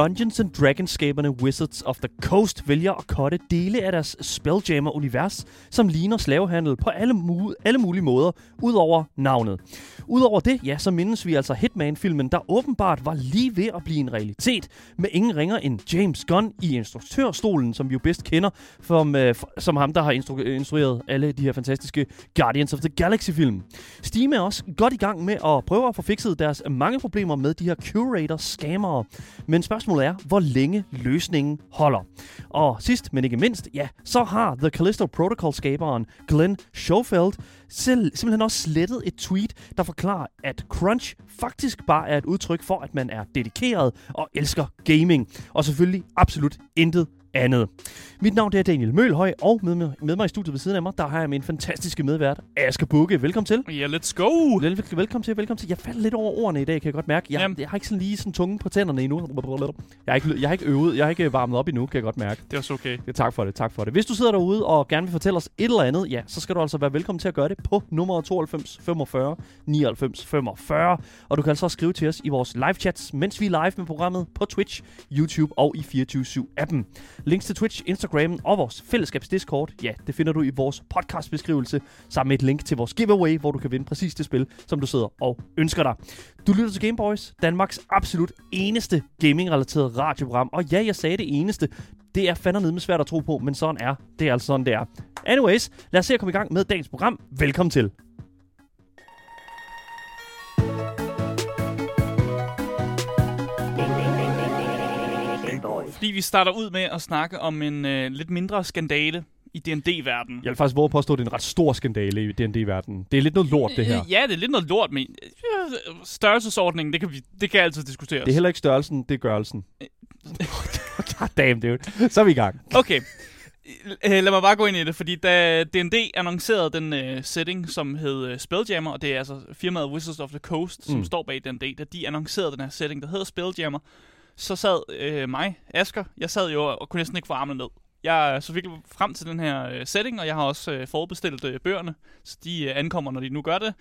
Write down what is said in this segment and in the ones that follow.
Dungeons and Dragons-skaberne Wizards of the Coast vælger at kotte dele af deres Spelljammer-univers, som ligner slavehandel på alle, mu- alle mulige måder, udover navnet. Udover det, ja, så mindes vi altså Hitman-filmen, der åbenbart var lige ved at blive en realitet, med ingen ringer end James Gunn i instruktørstolen, som vi jo bedst kender, som, øh, som ham, der har instru- instrueret alle de her fantastiske Guardians of the Galaxy-film. Steam er også godt i gang med at prøve at få fikset deres mange problemer med de her curator-scammere. Men spørgsmålet er, hvor længe løsningen holder. Og sidst, men ikke mindst, ja, så har The Callisto Protocol-skaberen Glenn Schofield selv, simpelthen også slettet et tweet, der forklarer, at crunch faktisk bare er et udtryk for, at man er dedikeret og elsker gaming. Og selvfølgelig absolut intet andet. Mit navn er Daniel Mølhøj, og med, mig- med mig i studiet ved siden af mig, der har jeg min fantastiske medvært, Asger Bukke. Velkommen til. Ja, let's go! Vel, velkommen til, velkommen til. Jeg faldt lidt over ordene i dag, kan jeg godt mærke. Jeg, Jamen. jeg har ikke sådan lige sådan tunge på tænderne endnu. Jeg har, ikke, jeg har ikke øvet, jeg har ikke varmet op endnu, kan jeg godt mærke. Det er også okay. Ja, tak for det, tak for det. Hvis du sidder derude og gerne vil fortælle os et eller andet, ja, så skal du altså være velkommen til at gøre det på nummer 92 45 99 45. Og du kan altså også skrive til os i vores live chats, mens vi er live med programmet på Twitch, YouTube og i 24-7-appen. Links til Twitch, Instagram og vores fællesskabs Discord, ja, det finder du i vores podcastbeskrivelse, sammen med et link til vores giveaway, hvor du kan vinde præcis det spil, som du sidder og ønsker dig. Du lytter til Gameboys, Danmarks absolut eneste gaming-relateret radioprogram. Og ja, jeg sagde det eneste. Det er fandme med svært at tro på, men sådan er det er altså sådan, det er. Anyways, lad os se at komme i gang med dagens program. Velkommen til. Fordi vi starter ud med at snakke om en øh, lidt mindre skandale i D&D-verdenen. Jeg vil faktisk våge at påstå, at det er en ret stor skandale i D&D-verdenen. Det er lidt noget lort, det her. Ja, det er lidt noget lort, men øh, størrelsesordningen, det kan, vi, det kan altid diskuteres. Det er heller ikke størrelsen, det er gørelsen. God damn, dude. Så er vi i gang. Okay. Øh, lad mig bare gå ind i det, fordi da D&D annoncerede den øh, setting, som hed øh, Spelljammer, og det er altså firmaet Wizards of the Coast, som Mm. står bag D&D, da de annoncerede den her setting, der hedder Spelljammer, så sad øh, mig, Asker, jeg sad jo og kunne næsten ikke få armene ned. Jeg er så virkelig frem til den her øh, setting, og jeg har også øh, forudbestilt øh, bøgerne, så de øh, ankommer, når de nu gør det.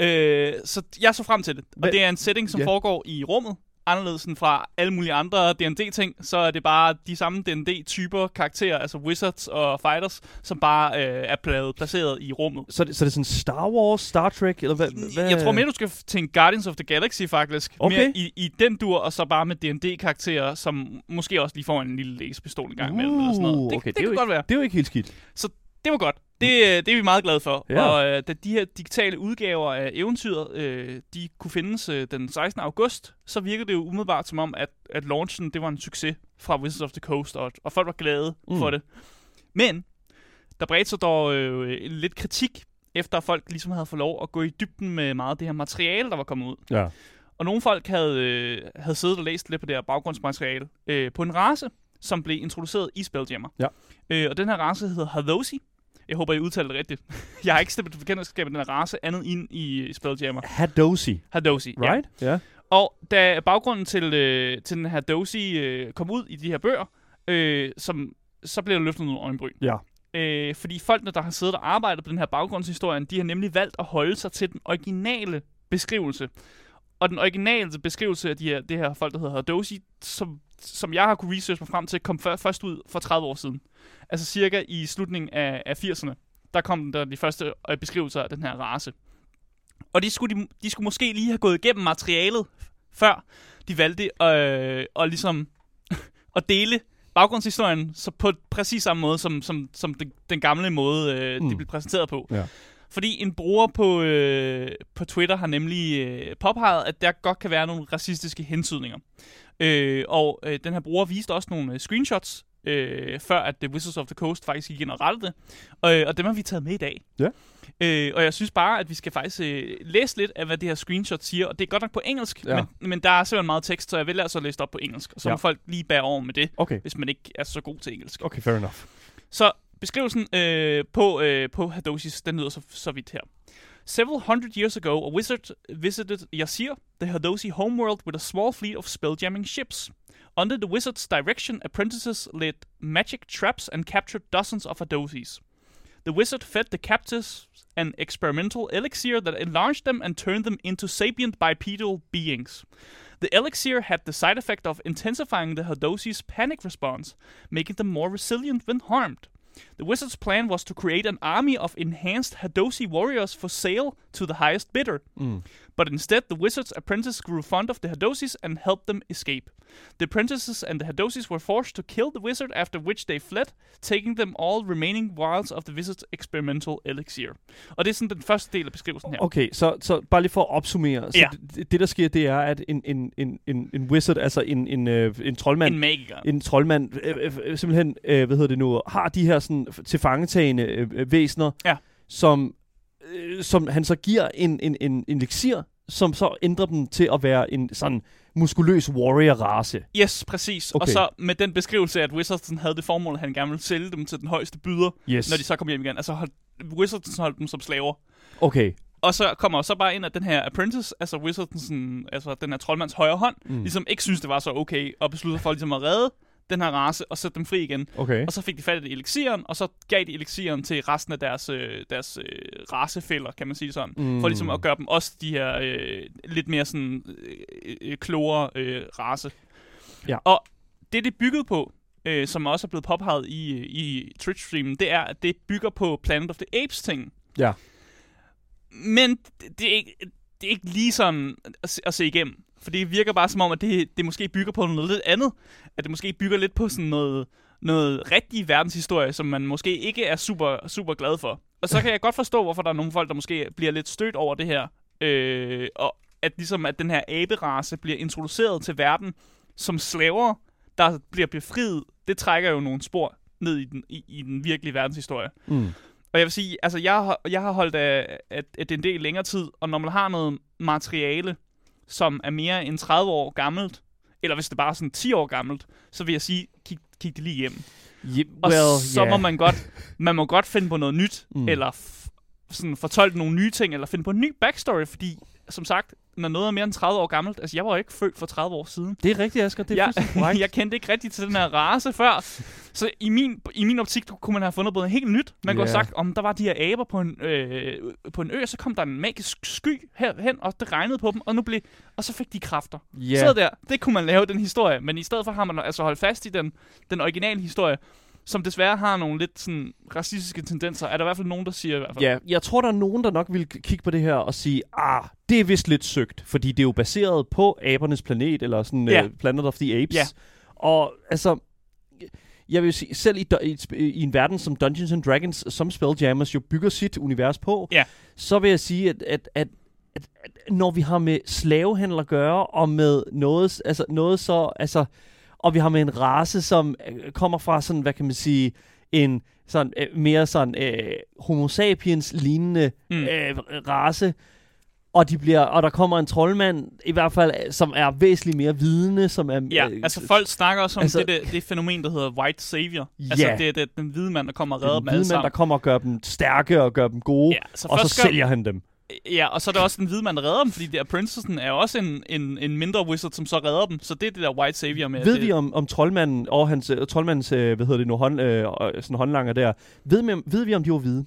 Øh, så jeg så frem til det. Og Hvad- det er en setting, som Ja. foregår i rummet, anderledes end fra alle mulige andre D&D-ting, så er det bare de samme D&D-typer, karakterer, altså wizards og fighters, som bare øh, er pladet, placeret i rummet. Så, er det- så er det sådan Star Wars, Star Trek, eller hvad? hvad? Jeg tror mere, du skal tænke Guardians of the Galaxy, faktisk. Okay. Mere i, i den dur, og så bare med D&D-karakterer, som måske også lige får en lille læsepistol en gang imellem, eller sådan noget. Det, okay, det, det er kan jo godt være. Det er jo ikke helt skidt. Det var godt. Det, øh, det er vi meget glade for. Ja. Og øh, da de her digitale udgaver af eventyret, øh, de kunne findes øh, den 16. august, så virkede det jo umiddelbart som om, at, at launchen, det var en succes fra Wizards of the Coast, og, og folk var glade Mm. mm. for det. Men der bredte sig dog øh, lidt kritik, efter at folk ligesom havde fået lov at gå i dybden med meget af det her materiale, der var kommet ud. Ja. Og nogle folk havde, øh, havde siddet og læst lidt på det her baggrundsmateriale øh, på en race, som blev introduceret i Spelljammer. Ja. Øh, og den her race hedder Hadosi. Jeg håber, I udtaler det rigtigt. jeg har ikke stiftet bekendtskab med den race andet ind i Spelljammer. Hadosi, Hadosi, right? Ja. Og da baggrunden til, øh, til den her Hadosi øh, kom ud i de her bøger, øh, som, så blev der løftet nogle øjenbryn. Ja. Øh, fordi folkene, der har siddet og arbejdet på den her baggrundshistorie, de har nemlig valgt at holde sig til den originale beskrivelse. Og den originale beskrivelse af de her, det her folk, der hedder Hadosi, som, som jeg har kunne research mig frem til, kom før, først ud for 30 år siden. Altså cirka i slutningen af, af 80'erne. Der kom der de første øh, beskrivelser af den her race. Og de skulle, de, de skulle måske lige have gået igennem materialet, før de valgte øh, at ligesom at dele baggrundshistorien så på præcis samme måde, som, som, som den, den gamle måde, øh, Mm. det blev præsenteret på. Ja. Fordi en bruger på, øh, på Twitter har nemlig øh, påpeget, at der godt kan være nogle racistiske hensydninger. Øh, og øh, den her bruger viste også nogle øh, screenshots, øh, før at The Wizards of the Coast faktisk gik ind og rettede det. Og, øh, og dem har vi taget med i dag. Ja. Øh, og jeg synes bare, at vi skal faktisk øh, læse lidt af, hvad det her screenshot siger. Og det er godt nok på engelsk, Ja. men, men der er simpelthen meget tekst, så jeg vælger altså læse det op på engelsk. Og så Ja. må folk lige bære over med det, Okay, hvis man ikke er så god til engelsk. okay, fair enough. Så beskrivelsen øh, på, øh, på Hadosis, den lyder så, så vidt her. Several hundred years ago, a wizard visited Yasir, the Hadosi homeworld, with a small fleet of spelljamming ships. Under the wizard's direction, apprentices lit magic traps and captured dozens of Hadosis. The wizard fed the captives an experimental elixir that enlarged them and turned them into sapient bipedal beings. The elixir had the side effect of intensifying the Hadosi's panic response, making them more resilient when harmed. The wizard's plan was to create an army of enhanced Hadosi warriors for sale to the highest bidder. Mm. But instead, the wizard's apprentice grew fond of the Hadosis and helped them escape. The apprentices and the Hadosis were forced to kill the wizard, after which they fled, taking them all remaining vials of the wizard's experimental elixir. Og det er sådan den første del af beskrivelsen her. Okay, så, så bare lige for at opsummere. Så Ja. det, det, der sker, det er, at en, en, en, en, en wizard, altså en, en, øh, en troldmand, En magiker. en troldmand øh, øh, simpelthen, øh, hvad hedder det nu, har de her sådan tilfangetagende øh, øh, væsener, Ja. som, øh, som han så giver en, en, en, en elixir, som så ændrer dem til at være en sådan muskuløs warrior-race. Yes, præcis. Okay. Og så med den beskrivelse, at Wizardson havde det formål, at han gerne ville sælge dem til den højeste byder, Yes. når de så kom hjem igen. Altså hold, Wizardson holdt dem som slaver. Okay. Og så kommer så bare ind, at den her apprentice, altså Wizardson, altså den her troldmands højre hånd, mm. ligesom ikke synes, det var så okay, og besluttede for ligesom at redde den her race og sætte dem fri igen. Okay. Og så fik de fat i elixiren, og så gav de elixiren til resten af deres, øh, deres øh, racefælder, kan man sige sådan. Mm. For ligesom at gøre dem også de her øh, lidt mere sådan øh, øh, klogere øh, race. Ja. Og det, det byggede på, øh, som også er blevet påpeget i, i Twitch-streamen, det er, at det bygger på Planet of the Apes-ting. Ja. Men det, er ikke, det er ikke lige sådan at, se- at se igennem. For det virker bare som om, at det, det måske bygger på noget lidt andet. At det måske bygger lidt på sådan noget, noget rigtig verdenshistorie, som man måske ikke er super, super glad for. Og så kan jeg godt forstå, hvorfor der er nogle folk, der måske bliver lidt stødt over det her. Øh, og at ligesom at den her aberace bliver introduceret til verden som slaver, der bliver befriet, det trækker jo nogle spor ned i den, i, i den virkelige verdenshistorie. Mm. Og jeg vil sige, altså jeg har, jeg har holdt af, at, at det en del længere tid, og når man har noget materiale, som er mere end 30 år gammelt, eller hvis det bare er sådan 10 år gammelt, så vil jeg sige, kig, kig det lige hjem. Yeah, Og well, så yeah. må man godt, man må godt finde på noget nyt, Mm. eller sådan fortolke nogle nye ting, eller finde på en ny backstory, fordi som sagt, når noget er mere end 30 år gammelt, altså jeg var jo ikke født for 30 år siden. Det er rigtigt, Asger. Det er jeg, korrekt. jeg kendte ikke rigtigt til den her race før. Så i min, i min optik kunne man have fundet noget helt nyt. Man kunne Ja. have sagt, om der var de her aber på en, øh, på en ø, så kom der en magisk sky herhen, og det regnede på dem, og, nu blev, og så fik de kræfter. Ja. Så der, det kunne man lave, den historie. Men i stedet for har man altså holdt fast i den, den originale historie, som desværre har nogle lidt sådan racistiske tendenser. Er der i hvert fald nogen, der siger i hvert fald. Ja, jeg tror, der er nogen, der nok vil kigge på det her og sige, ah, det er vist lidt søgt, fordi det er jo baseret på abernes planet, eller sådan Ja. uh, Planet of the Apes. Ja. Og altså, jeg vil sige, selv i, i, i en verden som Dungeons and Dragons, som Spelljammers jo bygger sit univers på, Ja. så vil jeg sige, at, at, at, at, at når vi har med slavehandel at gøre, og med noget, altså noget så, altså, og vi har med en race, som øh, kommer fra sådan, hvad kan man sige, en sådan øh, mere sådan øh, homo sapiens lignende Mm. øh, race, og de bliver og der kommer en troldmand i hvert fald øh, som er væsentligt mere vidende, som er Ja, øh, altså folk snakker også om altså- altså, det, det, det fænomen, der hedder white savior. Altså Ja. det er det, den hvide mand, der kommer og redder dem alle mand, der kommer og gør dem stærke og gør dem gode, Ja, så og så sælger han dem. Ja, og så er der også den hvide mand, der redder dem, fordi der Princesen er også en, en, en mindre wizard, som så redder dem. Så det er det der white savior med. Ved det, vi om, om troldmanden og hans, øh, troldmandens, øh, hvad hedder det nu, hånd, øh, og sådan håndlanger der, ved vi, om, ved vi om de var hvide?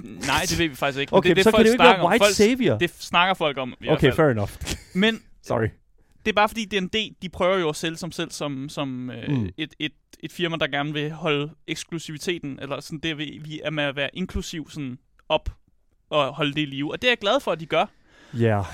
Nej, det ved vi faktisk ikke. Okay, det det, så kan det jo ikke være white folk, savior. Det snakker folk om. I Okay, fair enough. Men Sorry. det er bare fordi D&D, de prøver jo at sælge sig selv som, som øh, mm. et, et, et firma, der gerne vil holde eksklusiviteten, eller sådan det, vi, vi er med at være inklusiv sådan op og holde det i live. Og det er jeg glad for, at de gør. Ja. Yeah.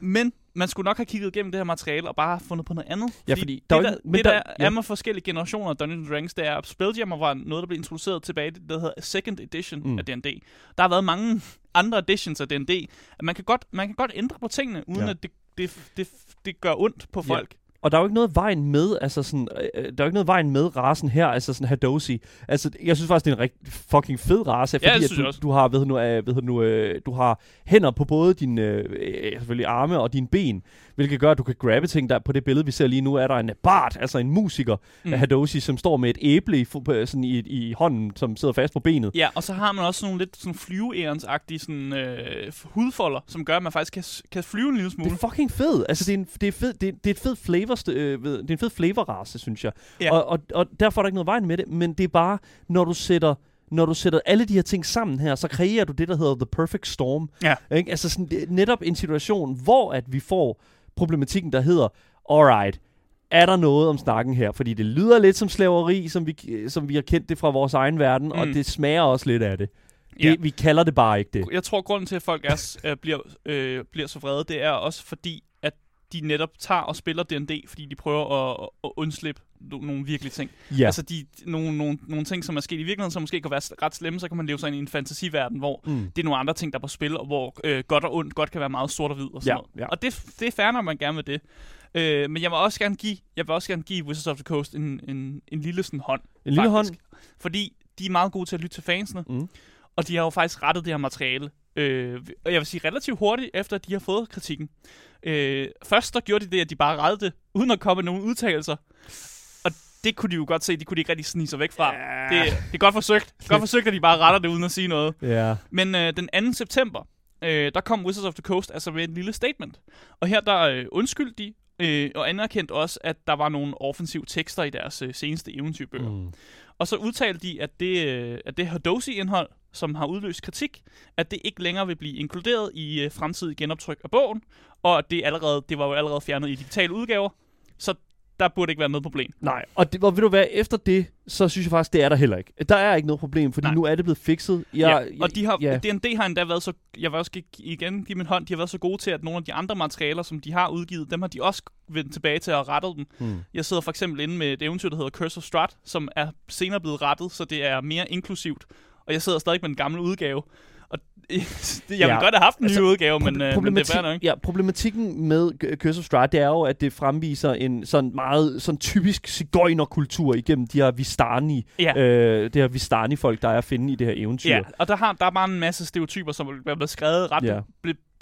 Men man skulle nok have kigget igennem det her materiale og bare fundet på noget andet. Ja, fordi der er det, der, ikke- men det der- der, ja. er med forskellige generationer af Dungeons Dragons, det er, at Spelljammer var noget, der blev introduceret tilbage, i det der hedder Second Edition Mm. af D&D. Der har været mange andre editions af D&D. at Man kan godt, man kan godt ændre på tingene, uden Ja. at det, det, det, det gør ondt på folk. Og der er jo ikke noget vejen med, altså sådan, øh, der er jo ikke noget vejen med rasen her, altså sådan Hadosi. Altså, jeg synes faktisk, det er en rigtig fucking fed race, Ja, fordi synes at du, du har, ved nu, øh, ved nu, øh, du har hænder på både dine øh, selvfølgelig arme og dine ben, hvilket gør, at du kan grabbe ting. Der på det billede, vi ser lige nu, er der en bard, altså en musiker mm. Af Hadosi, som står med et æble i, på- sådan i, i hånden, som sidder fast på benet. Ja, og så har man også nogle lidt sådan flyveærens-agtige sådan, øh, hudfolder, som gør, at man faktisk kan, kan flyve en lille smule. Det er fucking fed. Altså, det er en, det er fed, det, det er et fed flavor, øh, ved- det er en fed flavorrace, synes jeg. Ja. Og, og, og derfor er der ikke noget vejen med det, men det er bare, når du sætter når du sætter alle de her ting sammen her, så kreerer du det, der hedder The Perfect Storm. Ja. Ikke? Altså sådan, netop en situation, hvor at vi får problematikken, der hedder, alright, er der noget om snakken her? Fordi det lyder lidt som slaveri, som vi, som vi har kendt det fra vores egen verden, mm. og det smager også lidt af det. Ja. det. Vi kalder det bare ikke det. Jeg tror, grunden til, at folk er, øh, bliver, øh, bliver så vrede, det er også fordi, at de netop tager og spiller D&D, fordi de prøver at, at undslippe nogle virkelige ting. Ja. Altså de, nogle, nogle, nogle ting, som er sket i virkeligheden, som måske kan være ret slemme, så kan man leve sig ind i en fantasiverden, hvor Mm. det er nogle andre ting, der er på spil, og hvor øh, godt og ondt godt kan være meget sort og hvid og sådan Ja, noget. ja. Og det, det er fair, når man gerne vil det. Øh, men jeg vil også gerne give, jeg vil også gerne give Wizards of the Coast en, en, en lille sådan hånd. En lille hånd. faktisk. Fordi de er meget gode til at lytte til fansene, Mm. og de har jo faktisk rettet det her materiale. Øh, og jeg vil sige relativt hurtigt, efter at de har fået kritikken. Øh, først der gjorde de det, at de bare rettede det, uden at komme med nogen udtalelser. Det kunne de jo godt se, det kunne de ikke rigtig snige sig væk fra. Ja. Det, det er godt forsøgt. Godt forsøgt, at de bare retter det, uden at sige noget. Ja. Men øh, den 2. september, øh, der kom Wizards of the Coast altså med en lille statement. Og her der øh, undskyldte de, øh, og anerkendte også, at der var nogle offensive tekster i deres øh, seneste eventyrbøger. Mm. Og så udtalte de, at det, øh, at det Hadosi-indhold, som har udløst kritik, at det ikke længere vil blive inkluderet i øh, fremtidige genoptryk af bogen, og at det, allerede, det var jo allerede fjernet i digitale udgaver, så der burde ikke være noget problem. Nej, og, det, og ved du hvad, efter det, så synes jeg faktisk, det er der heller ikke. Der er ikke noget problem, fordi Nej. nu er det blevet fikset. Jeg, Ja, og de har, ja. D&D har endda været så, jeg vil også igen give min hånd, de har været så gode til, at nogle af de andre materialer, som de har udgivet, dem har de også vendt tilbage til at rette dem. Hmm. Jeg sidder for eksempel inde med et eventyr, der hedder Curse of Strahd, som er senere blevet rettet, så det er mere inklusivt. Og jeg sidder stadig med den gamle udgave. Og det, jeg Ja, ville godt have haft en ny altså, udgave, men, Proble- øh, men det er nok. ja, problematikken med Curse of Strahd, det er jo, at det fremviser en sådan meget sådan typisk sigøjnerkultur igennem de her Vistani, Ja. øh, det her Vistani-folk, der er at finde i det her eventyr. Ja, og der, har, der er bare en masse stereotyper, som er blevet skrevet ret, Ja.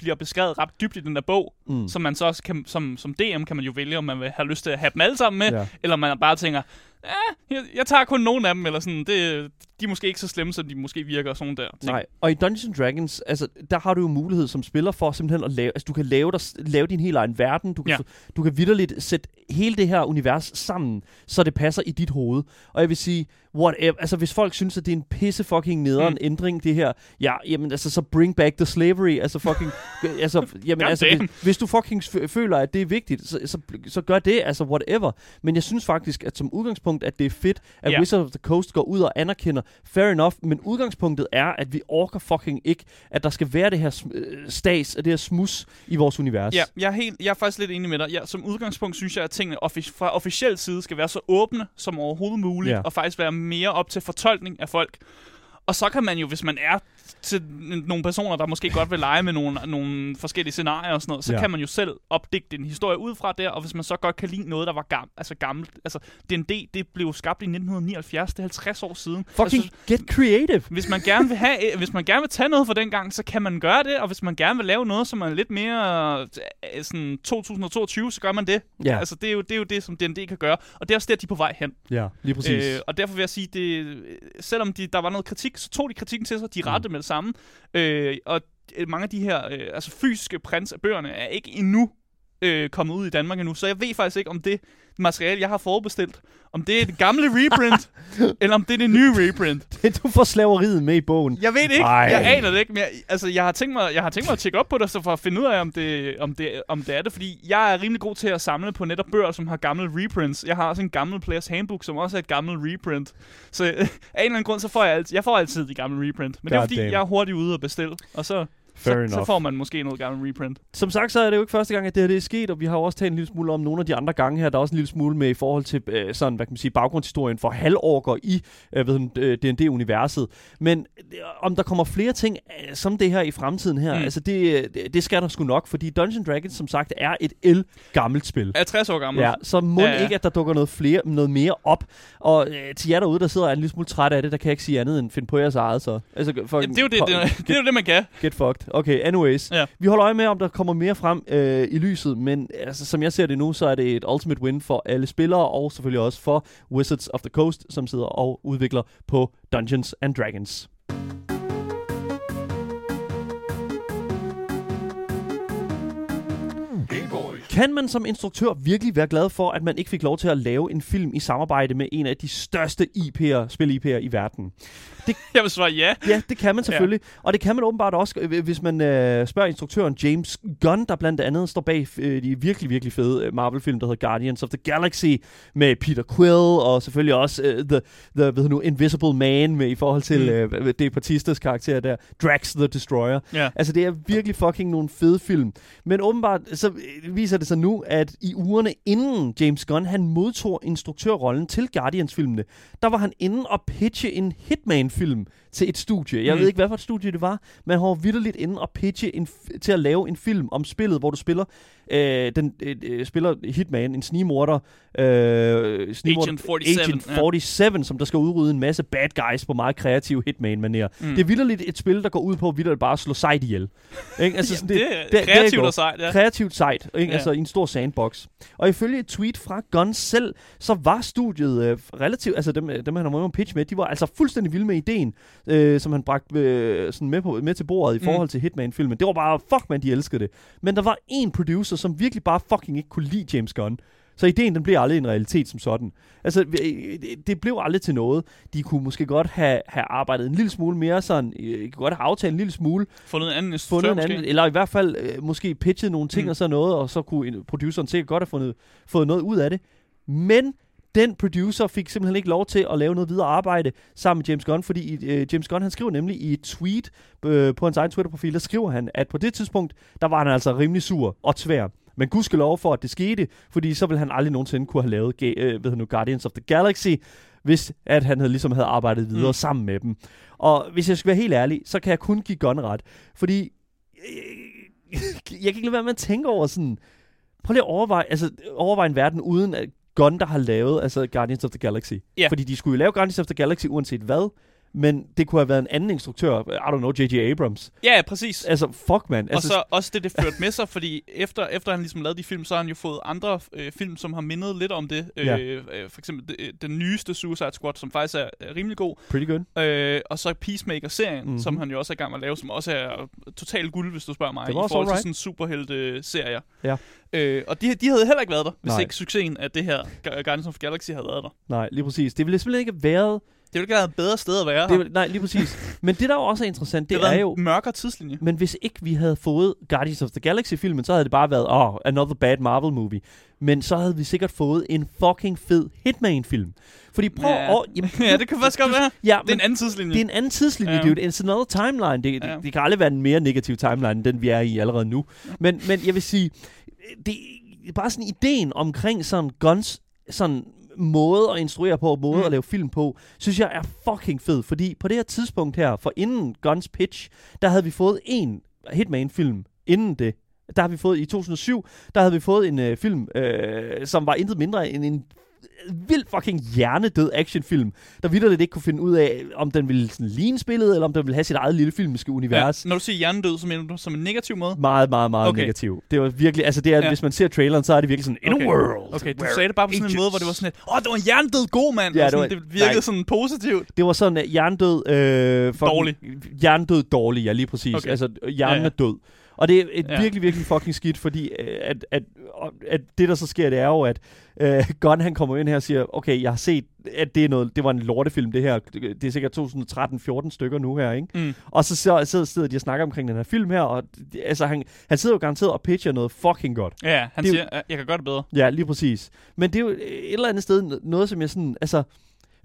Ja. bl- bliver beskrevet ret dybt i den der bog, Mm. som man så også kan, som, som DM kan man jo vælge, om man vil have lyst til at have dem alle sammen med, Ja. ja. eller man bare tænker, eh, jeg, jeg tager kun nogle af dem, eller sådan, det, de er måske ikke så slemme, som de måske virker, og sådan der ting. Nej, og i Dungeons and Dragons, altså, der har du jo mulighed som spiller for simpelthen at lave, altså du kan lave, dig, lave din helt egen verden, du kan, Ja. ja. du kan vidderligt sætte hele det her univers sammen, så det passer i dit hoved. Og jeg vil sige, whatever, altså hvis folk synes, at det er en pisse fucking nederen Mm. ændring, det her, ja, jamen altså, så bring back the slavery, altså fucking, altså, jamen, altså, hvis, hvis du fucking føler, at det er vigtigt, så, så, så gør det, altså whatever. Men jeg synes faktisk, at som udgangspunkt, at det er fedt, at yeah. Wizard of the Coast går ud og anerkender, fair enough, men udgangspunktet er, at vi orker fucking ikke, at der skal være det her øh, stas, det her smus i vores univers. Ja, jeg er, helt, jeg er faktisk lidt enig med dig. Ja, som udgangspunkt synes jeg, at tingene offic- fra officiel side skal være så åbne som overhovedet muligt, Ja. og faktisk være mere op til fortolkning af folk. Og så kan man jo, hvis man er til nogle personer, der måske godt vil lege med nogle, nogle forskellige scenarier og sådan noget, så Ja. kan man jo selv opdigte en historie ud fra der, og hvis man så godt kan lide noget, der var gam- altså gammelt. Altså, D&D, det blev skabt i 1979, det er 50 år siden. Fucking Altså, get creative. hvis man gerne vil have, øh, hvis man gerne vil tage noget fra den gang, så kan man gøre det, og hvis man gerne vil lave noget, som er lidt mere øh, sådan 2022, så gør man det. Ja. Altså det er jo det, er jo det som D&D kan gøre, og det er også der, de er på vej hen. Ja, lige præcis. Øh, og derfor vil jeg sige, det, øh, selvom de, der var noget kritik, så tog de kritikken til sig, de rettede med det samme. Øh, og øh, mange af de her øh, altså fysiske prints af bøgerne er ikke endnu øh, kommet ud i Danmark endnu, så jeg ved faktisk ikke, om det materiale, jeg har forudbestilt, om det er det gamle reprint, eller om det er det nye reprint. du får slaveriet med i bogen. Jeg ved det ikke. Ej. Jeg aner det ikke. Men jeg, altså, jeg har tænkt mig, jeg har tænkt mig at tjekke op på det, så for at finde ud af, om det, om, det, om det er det. Fordi jeg er rimelig god til at samle på netop bøger, som har gamle reprints. Jeg har også en gammel Players Handbook, som også er et gammelt reprint. Så af en eller anden grund, så får jeg altid, jeg får altid de gamle reprint. Men det er God fordi, damn. jeg er hurtigt ude og bestille. Og så, Fair så, enough. så får man måske noget gammel reprint. Som sagt, så er det jo ikke første gang, at det her det er sket, og vi har jo også talt en lille smule om nogle af de andre gange her. Der er også en lille smule med i forhold til øh, sådan, hvad kan man sige, baggrundshistorien for halvorker i øh, øh, D&D-universet. Men øh, om der kommer flere ting øh, som det her i fremtiden her, Mm. altså det, det, det skal der sgu nok, fordi Dungeons Dragons som sagt er et el gammelt spil. Er 60 år gammel. Ja, så må Ja, ja, ikke, at der dukker noget, flere, noget mere op. Og øh, til jer derude, der sidder og er en lille smule træt af det, der kan jeg ikke sige andet end finde på jeres eget, så. Altså, for, Ja, det, er jo det, det, det, er jo det, man kan. Get fucked. Okay, anyways. Ja. Vi holder øje med, om der kommer mere frem øh, i lyset, men altså, som jeg ser det nu, så er det et ultimate win for alle spillere, og selvfølgelig også for Wizards of the Coast, som sidder og udvikler på Dungeons and Dragons. Kan man som instruktør virkelig være glad for, at man ikke fik lov til at lave en film i samarbejde med en af de største IP'er, spil-IP'er i verden? Jeg vil svare ja. Ja, det kan man selvfølgelig. Ja. Og det kan man åbenbart også, øh, hvis man øh, spørger instruktøren James Gunn, der blandt andet står bag øh, de virkelig, virkelig fede øh, Marvel-film, der hedder Guardians of the Galaxy, med Peter Quill, og selvfølgelig også øh, The, the hvad nu, Invisible Man, med i forhold til mm. øh, det Batistas karakter der, Drax the Destroyer. Ja. Altså, det er virkelig fucking nogle fede film. Men åbenbart, så viser det altså nu, at i ugerne inden James Gunn, han modtog instruktørrollen til Guardians-filmene, der var han inde og pitche en Hitman-film til et studie. Jeg Mm. ved ikke, hvad for et studie det var, men han var vidderligt inde og pitche en til at lave en film om spillet, hvor du spiller øh, den øh, øh, spiller Hitman, en snigmorder, øh, snigmorder Agent 47, Agent ja. 47, som der skal udrydde en masse bad guys på meget kreative Hitman-manér. Mm. Det er vidderligt et spil, der går ud på vidderligt bare at slå sejt ihjel. Ikke? Altså, sådan, det, det, er kreativt godt. og sejt, ja. Kreativt sejt, ikke? Ja. Ja. altså i en stor sandbox. Og ifølge et tweet fra Gunn selv, så var studiet øh, relativt, altså dem, dem han har med pitch med, de var altså fuldstændig vilde med ideen, øh, som han bragte øh, sådan med, på, med til bordet i Mm. forhold til Hitman-filmen. Det var bare, fuck man, de elskede det. Men der var en producer, som virkelig bare fucking ikke kunne lide James Gunn. Så ideen, den blev aldrig en realitet som sådan. Altså, øh, det blev aldrig til noget. De kunne måske godt have, have arbejdet en lille smule mere sådan, øh, de kunne godt have aftalt en lille smule, Fundet en anden fundet en måske. anden, eller i hvert fald øh, måske pitchet nogle ting Mm. mm. og sådan noget, og så kunne en- produceren sikkert godt have fundet, fået noget ud af det. Men den producer fik simpelthen ikke lov til at lave noget videre arbejde sammen med James Gunn, fordi øh, James Gunn han skriver nemlig i et tweet øh, på hans egen Twitter-profil, der skriver han, at på det tidspunkt, der var han altså rimelig sur og tvær. Men gudskelov for, at det skete, fordi så ville han aldrig nogensinde kunne have lavet øh, ved nu, Guardians of the Galaxy, hvis at han havde, ligesom havde arbejdet videre mm. sammen med dem. Og hvis jeg skal være helt ærlig, så kan jeg kun give Gunn ret. Fordi øh, jeg kan ikke lade være med at tænke over sådan... Prøv lige at overveje, altså, overveje en verden uden at Gunn, der har lavet altså Guardians of the Galaxy. Ja. Fordi de skulle jo lave Guardians of the Galaxy uanset hvad, men det kunne have været en anden instruktør, I don't know, J.J. Abrams. Ja, præcis. Altså, fuck man. Og Altså, så også det, det førte med sig, fordi efter, efter han ligesom lavede de film, så har han jo fået andre øh, film, som har mindet lidt om det. Øh, Ja. øh, for eksempel øh, den nyeste Suicide Squad, som faktisk er, rimelig god. pretty good. Øh, og så Peacemaker-serien, mm-hmm. Mhm. som han jo også er i gang med at lave, som også er totalt guld, hvis du spørger mig, Det i forhold til alright. sådan superhelte-serier. Ja. Øh, og de, de havde heller ikke været der, hvis Nej. ikke succesen af det her Gu- Guardians of Galaxy havde været der. Nej, lige præcis. Det ville simpelthen ikke have været... Det ville ikke været et bedre sted at være Det nej, lige præcis. Men det, der jo også er interessant, det, det er jo... en mørkere tidslinje. Men hvis ikke vi havde fået Guardians of the Galaxy-filmen, så havde det bare været, oh, another bad Marvel-movie. Men så havde vi sikkert fået en fucking fed Hitman-film. Fordi prøv Ja. at... Jamen, ja, det kan faktisk godt være. Ja, Det er en anden tidslinje. Det er en anden tidslinje, Ja. ja. dude. It's another timeline. Det, Ja. det, det kan aldrig være en mere negativ timeline, end den vi er i allerede nu. Men, men jeg vil sige, det er bare sådan ideen omkring sådan Guns sådan måde at instruere på, måde Mm. at lave film på, synes jeg er fucking fed. Fordi på det her tidspunkt her, for inden Guns pitch, der havde vi fået en Hitman-film inden det. Der har vi fået i 2007, der havde vi fået en øh, film, øh, som var intet mindre end en vild fucking hjernedød actionfilm, der vidderligt ikke kunne finde ud af, om den ville sådan ligne spillet, eller om den ville have sit eget lille filmiske univers. Ja, når du siger hjernedød, så mener du som en negativ måde? Meget, meget, meget Okay. negativ. Det var virkelig, altså det er, Ja. hvis man ser traileren, så er det virkelig sådan, in Okay. a world. Okay, du sagde det bare på sådan en måde, hvor det var sådan et, åh, oh, det var en hjernedød god mand. Ja, sådan, det var- det virkede nej. sådan positivt. Det var sådan, at hjernedød... Øh, fucking, Dårlig. Hjernedød dårlig, ja, lige præcis. Okay. Okay. Altså, hjernen Ja, ja. er død. Og det er et Ja. virkelig, virkelig fucking skidt, fordi øh, at, at, at, det, der så sker, det er jo, at øh, Gunn, han kommer ind her og siger, okay, jeg har set, at det, er noget, det var en lortefilm, det her. Det er sikkert 2013-14 stykker nu her, ikke? Mm. Og så, så, så sidder de og snakker omkring den her film her, og det- altså, han, han sidder jo garanteret og pitcher noget fucking godt. Ja, han Det er siger, "Ja, jeg kan gøre det bedre. Ja, lige præcis. Men det er jo et eller andet sted noget, som jeg sådan, altså...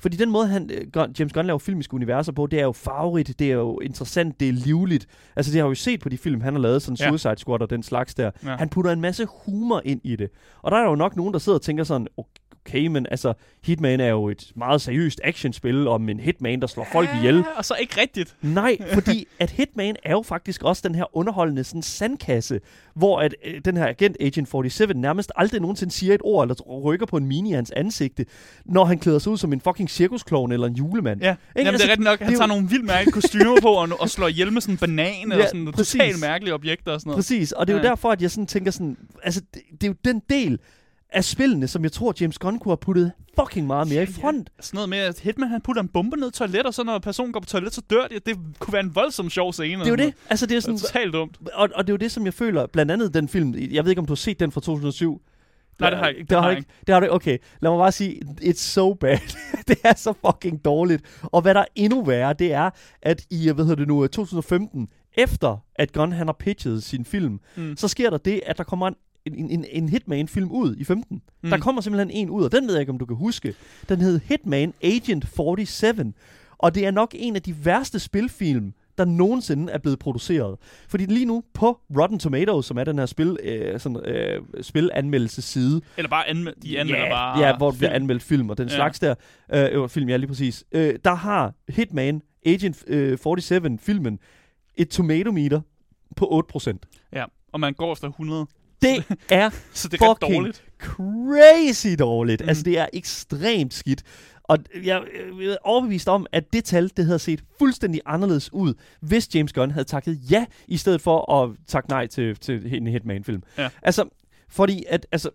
Fordi den måde, han, øh, James Gunn laver filmiske universer på, det er jo farverigt, det er jo interessant, det er livligt. Altså, det har jo set på de film, han har lavet, sådan Ja. Suicide Squad og den slags der. Ja. Han putter en masse humor ind i det. Og der er jo nok nogen, der sidder og tænker sådan, okay, men altså, Hitman er jo et meget seriøst actionspil om en hitman, der slår folk ihjel. Ja, og så ikke rigtigt. Nej, fordi at Hitman er jo faktisk også den her underholdende sådan sandkasse, hvor at, øh, den her agent Agent 47 nærmest aldrig nogensinde siger et ord eller rykker på en mini hans ansigte, når han klæder sig ud som en fucking cirkusklovn eller en julemand. Ja, Jamen, Altså, det er rigtigt nok. Han er tager jo- nogle vildt mærkelige kostymer på og, og slår ihjel med sådan en banan eller Ja, sådan nogle præcis. totalt mærkelige objekter og sådan noget. Præcis, og det er jo Ja. derfor, at jeg sådan tænker sådan, altså det, det er jo den del af spillene, som jeg tror, James Gunn kunne have puttet fucking meget mere i front. Sådan noget med, at Hitman han putter en bombe ned i toilet, og så når personen går på toilet, så dør de. Det kunne være en voldsom sjov scene. Det er jo det. Altså det er Det er sådan, totalt dumt. og, og det er jo det, som jeg føler, blandt andet den film, jeg ved ikke, om du har set den fra 2007, Nej, det har jeg ikke. Det har, ikke. Det har du ikke. Okay, lad mig bare sige, it's so bad. det er så fucking dårligt. Og hvad der er endnu værre, det er, at i, hvad hedder det nu, 2015, efter at Gunn han har pitchet sin film, Mm. så sker der det, at der kommer en en, en, en Hitman-film ud i 15. Mm. Der kommer simpelthen en ud, og den ved jeg ikke, om du kan huske. Den hed Hitman Agent 47. Og det er nok en af de værste spilfilm, der nogensinde er blevet produceret. Fordi lige nu på Rotten Tomatoes, som er den her spil, øh, sådan, øh, spilanmeldelseside, Eller bare anmeld, de anmelder ja, bare... Ja, hvor der bliver film. anmeldt film og den Ja. slags der. Øh, film, ja, lige præcis. Øh, der har Hitman Agent øh, 47 filmen et tomato meter på 8%. Ja, og man går efter 100, Det er så det er Fucking dårligt. crazy dårligt. Mm. Altså, det er ekstremt skidt. Og jeg, jeg er overbevist om, at det tal, det havde set fuldstændig anderledes ud, hvis James Gunn havde takket ja, i stedet for at takke nej til, til en Hitman-film. Ja. Altså, fordi at, altså,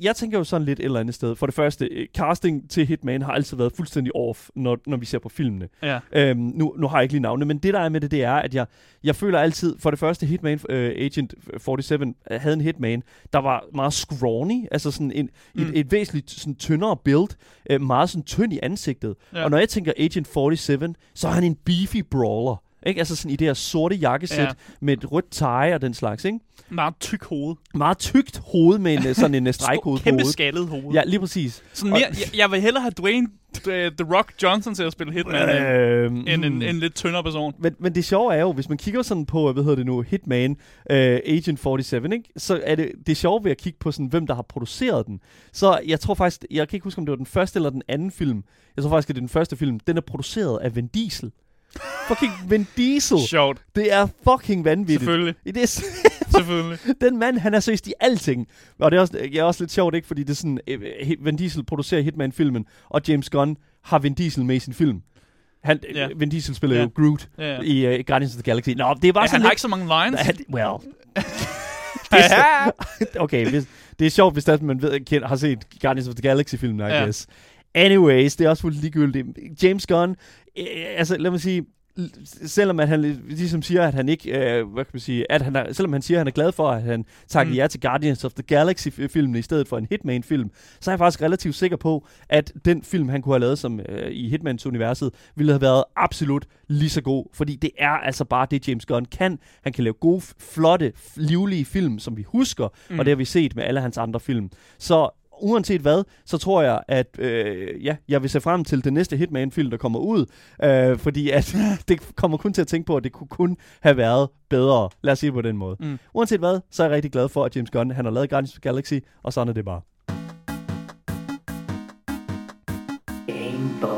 jeg tænker jo sådan lidt et eller andet sted. For det første, øh, casting til Hitman har altid været fuldstændig off, når, når vi ser på filmene. Ja. Øhm, nu, nu har jeg ikke lige navne, men det der er med det, det er, at jeg, jeg føler altid, for det første, Hitman uh, Agent 47 øh, havde en Hitman, der var meget scrawny, altså sådan en, mm. Et, et væsentligt sådan tyndere build, øh, meget sådan tynd i ansigtet. Ja. Og når jeg tænker Agent 47, så er han en beefy brawler. Ikke? Altså sådan i det her sorte jakkesæt Ja. med et rødt tie og den slags, ikke? Meget tyk hoved. Meget tykt hoved med en, øh, sådan en øh, på Kæmpe hovedet. skaldet hoved. Ja, lige præcis. Sådan mere, jeg, jeg vil hellere have Dwayne The, The Rock Johnson til at spille Hitman, øh, Øh, end en, hmm. en lidt tyndere person. Men, men det sjove er jo, hvis man kigger sådan på, hvad hedder det nu, Hitman uh, Agent 47, ikke? så er det, det sjove ved at kigge på, sådan, hvem der har produceret den. Så jeg tror faktisk, jeg kan ikke huske, om det var den første eller den anden film. Jeg tror faktisk, at det er den første film. Den er produceret af Vin Diesel. Fucking Vin Diesel. Sjovt. Det er fucking vanvittigt. Selvfølgelig. Det er, Selvfølgelig. den mand, han er seriøst i alting. Og det er også, jeg er også lidt sjovt, ikke? Fordi det er sådan, Hi- Vin Diesel producerer Hitman-filmen, og James Gunn har Vin Diesel med i sin film. Han, ja. Vin Diesel spiller Ja. jo Groot ja. i uh, Guardians of the Galaxy. Nå, det er bare Ja, sådan han har lidt... ikke så mange lines. Han, well... så, okay, hvis, det er sjovt, hvis er, man ved, kend, har set Guardians of the Galaxy-filmen, I ja. guess. Anyways, det er også fuldt ligegyldigt. James Gunn, øh, altså lad mig sige, selvom at han ligesom siger, at han ikke, øh, hvad kan man sige, at han er, selvom han siger, at han er glad for, at han takker Mm. ja til Guardians of the Galaxy-filmen i stedet for en Hitman-film, så er jeg faktisk relativt sikker på, at den film, han kunne have lavet som øh, i Hitmans-universet, ville have været absolut lige så god, fordi det er altså bare det, James Gunn kan. Han kan lave gode, flotte, livlige film, som vi husker, mm. og det har vi set med alle hans andre film. Så uanset hvad, så tror jeg, at øh, ja, jeg vil se frem til den næste Hitman-film, der kommer ud, øh, fordi at det kommer kun til at tænke på, at det kunne kun have været bedre. Lad os sige det på den måde. Mm. Uanset hvad, så er jeg rigtig glad for, at James Gunn han har lavet Guardians of the Galaxy, og sådan er det bare. Game Boys.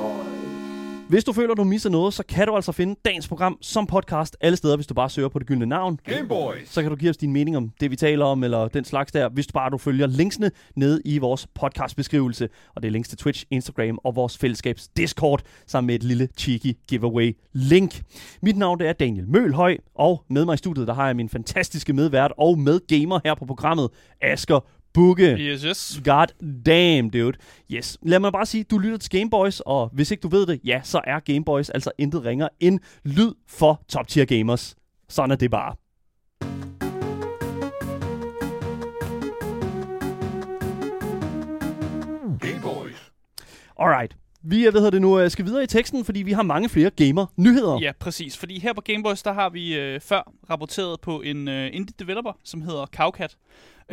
Hvis du føler, du misser noget, så kan du altså finde dagens program som podcast alle steder, hvis du bare søger på det gyldne navn. Game Boys. Så kan du give os din mening om det, vi taler om, eller den slags der, hvis du bare du følger linksene nede i vores podcastbeskrivelse. Og det er links til Twitch, Instagram og vores fællesskabs Discord, sammen med et lille cheeky giveaway link. Mit navn det er Daniel Mølhøj, og med mig i studiet, der har jeg min fantastiske medvært og medgamer her på programmet, Asker Bugge. Yes, yes. God damn, dude. Yes. Lad mig bare sige, du lytter til Gameboys, og hvis ikke du ved det, ja, så er Gameboys altså intet ringer end lyd for top tier gamers. Sådan er det bare. Game Boys. Alright. Vi er, hvad hedder det nu, øh, skal videre i teksten, fordi vi har mange flere gamer-nyheder. Ja, præcis. Fordi her på Gameboys, der har vi øh, før rapporteret på en øh, indie developer, som hedder Cowcat,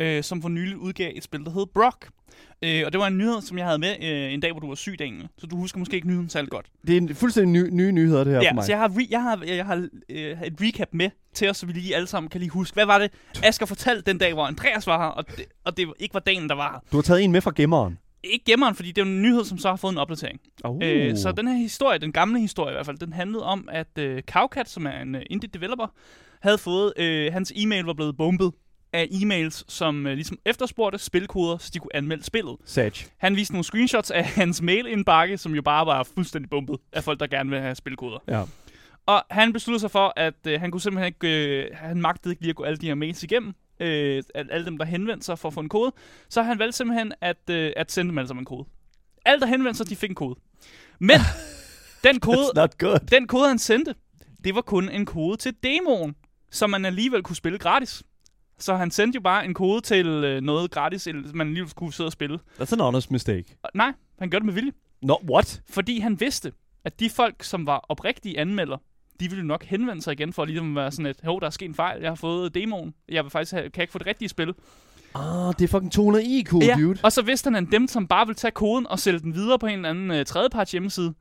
øh, som for nylig udgav et spil, der hedder Brock. Øh, og det var en nyhed, som jeg havde med øh, en dag, hvor du var syg, Daniel. Så du husker måske ikke nyheden særlig godt. Det er en fuldstændig ny, nye nyheder, det her Ja, for mig. så jeg har, re- jeg har, jeg har øh, et recap med til os, så vi lige alle sammen kan lige huske, hvad var det, Asger fortalte den dag, hvor Andreas var her, og det, og det ikke var dagen, der var her. Du har taget en med fra gemmeren. Ikke gemmeren, fordi det er en nyhed, som så har fået en opdatering. Oh. Øh, så den her historie, den gamle historie i hvert fald, den handlede om, at øh, Cowcat, som er en øh, indie developer, havde fået, øh, hans e-mail var blevet bombet af e-mails, som øh, ligesom efterspurgte spilkoder, så de kunne anmelde spillet. Sag. Han viste nogle screenshots af hans mail-indbakke, som jo bare var fuldstændig bombet af folk, der gerne vil have spilkoder. Ja. Og han besluttede sig for, at øh, han kunne simpelthen ikke, øh, han magtede ikke lige at gå alle de her mails igennem, øh, al- alle dem, der henvendte sig for at få en kode. Så han valgte simpelthen at, øh, at sende dem alle sammen en kode. Alle, der henvendte sig, de fik en kode. Men den kode, den kode, han sendte, det var kun en kode til demoen, som man alligevel kunne spille gratis. Så han sendte jo bare en kode til øh, noget gratis, man lige kunne sidde og spille. That's an honest mistake. Og nej, han gør det med vilje. No, what? Fordi han vidste, at de folk, som var oprigtige anmelder, de ville jo nok henvende sig igen for at ligesom være sådan et, hov, der er sket en fejl, jeg har fået demoen, jeg vil faktisk have, kan jeg ikke få det rigtige spil. Ah, det er fucking 200 IQ, dude. og så vidste han, at dem, som bare vil tage koden og sælge den videre på en eller anden uh, tredjeparts hjemmeside,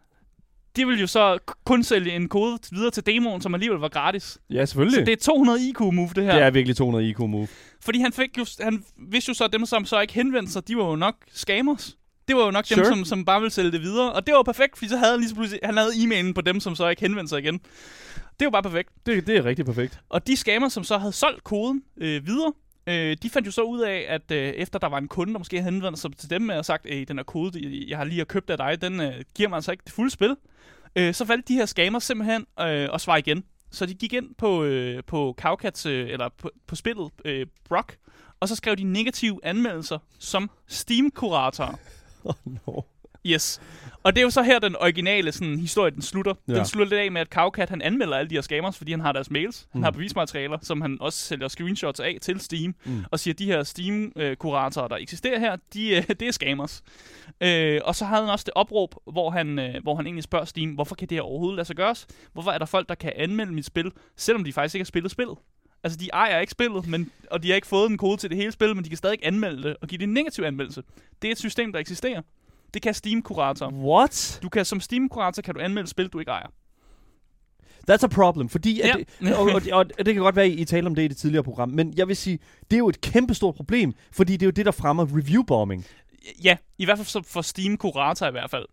de vil jo så kun sælge en kode videre til demoen, som alligevel var gratis. Ja, selvfølgelig. Så det er 200 IQ-move, det her. det er virkelig 200 IQ move. Fordi han, fik jo, han vidste jo så, at dem, som så ikke henvendte sig, de var jo nok scammers. Det var jo nok dem, Sure. som, som bare ville sælge det videre. Og det var perfekt, fordi så havde han lige så pludselig, han havde e-mailen på dem, som så ikke henvendte sig igen. Det var bare perfekt. Det, det er rigtig perfekt. Og de scammer, som så havde solgt koden øh, videre, øh, de fandt jo så ud af, at øh, efter der var en kunde, der måske havde henvendt sig til dem med og sagt, at den her kode, jeg har lige købt af dig, den øh, giver mig altså ikke det fulde spil. Øh, så valgte de her scammer simpelthen øh, at svare igen. Så de gik ind på, øh, på Cowcats, øh, eller på, på spillet øh, Brock, og så skrev de negative anmeldelser som Steam-kuratorer. Oh, no. Yes. Og det er jo så her, den originale sådan, historie, den slutter. Ja. Den slutter lidt af med, at Cowcat, han anmelder alle de her scammers, fordi han har deres mails. Han Mm. har bevismaterialer, som han også sælger screenshots af til Steam. Mm. Og siger, at de her Steam-kuratorer, der eksisterer her, de, øh, det er scammers. Øh, og så havde han også det opråb, hvor han, øh, hvor han egentlig spørger Steam, hvorfor kan det her overhovedet lade sig gøres? Hvorfor er der folk, der kan anmelde mit spil, selvom de faktisk ikke har spillet spillet? Altså, de ejer ikke spillet, men, og de har ikke fået en kode til det hele spil, men de kan stadig anmelde det og give det en negativ anmeldelse. Det er et system, der eksisterer. Det kan Steam-kurator. What? Du kan som Steam-kurator kan du anmelde spil, du ikke ejer. That's a problem, fordi... At Ja. det, og, og, og, det kan godt være, at I talte om det i det tidligere program, men jeg vil sige, det er jo et kæmpestort problem, fordi det er jo det, der fremmer review-bombing. Ja, i hvert fald for Steam-kurator i hvert fald.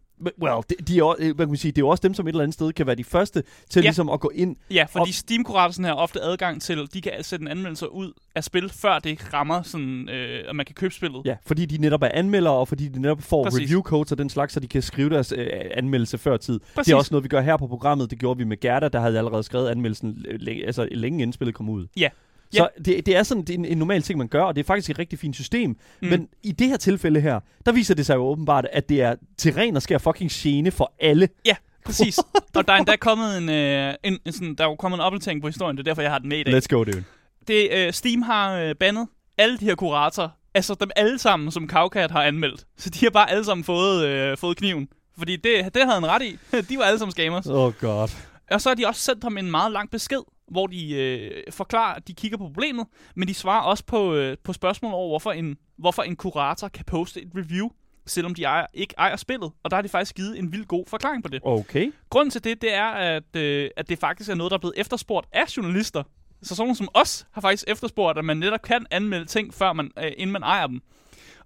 Well, de, de er, også- øh, hvad kan man sige, det er jo også dem, som et eller andet sted kan være de første til Ja. ligesom at gå ind. Ja, fordi Og- Steam-kuratorsen har ofte adgang til, de kan sætte en anmeldelse ud af spil, før det rammer sådan, øh, at man kan købe spillet. Ja, fordi de netop er anmeldere, og fordi de netop får Præcis. review codes og den slags, så de kan skrive deres øh, anmeldelse før tid. Præcis. Det er også noget, vi gør her på programmet. Det gjorde vi med Gerda, der havde allerede skrevet anmeldelsen øh, længe, altså, længe inden spillet kom ud. Ja. Så det, det er sådan det er en, en normal ting, man gør, og det er faktisk et rigtig fint system. Mm. Men i det her tilfælde her, der viser det sig jo åbenbart, at det er ren og skær fucking gene for alle. Ja, præcis. og der er endda kommet en, øh, en, en sådan, der er jo kommet en opdatering på historien, det er derfor, jeg har den med i dag. Let's go, dude. Det, øh, Steam har øh, bandet alle de her kuratorer, altså dem alle sammen, som Cowcat har anmeldt. Så de har bare alle sammen fået, øh, fået kniven. Fordi det, det havde han ret i. de var alle sammen scammers. Oh god. Og så har de også sendt ham en meget lang besked, hvor de øh, forklarer, at de kigger på problemet, men de svarer også på, øh, på spørgsmål over, hvorfor en, hvorfor en kurator kan poste et review, selvom de ejer, ikke ejer spillet. Og der har de faktisk givet en vild god forklaring på det. Okay. Grunden til det, det er, at, øh, at det faktisk er noget, der er blevet efterspurgt af journalister. Så sådan som os har faktisk efterspurgt, at man netop kan anmelde ting, før man, øh, inden man ejer dem.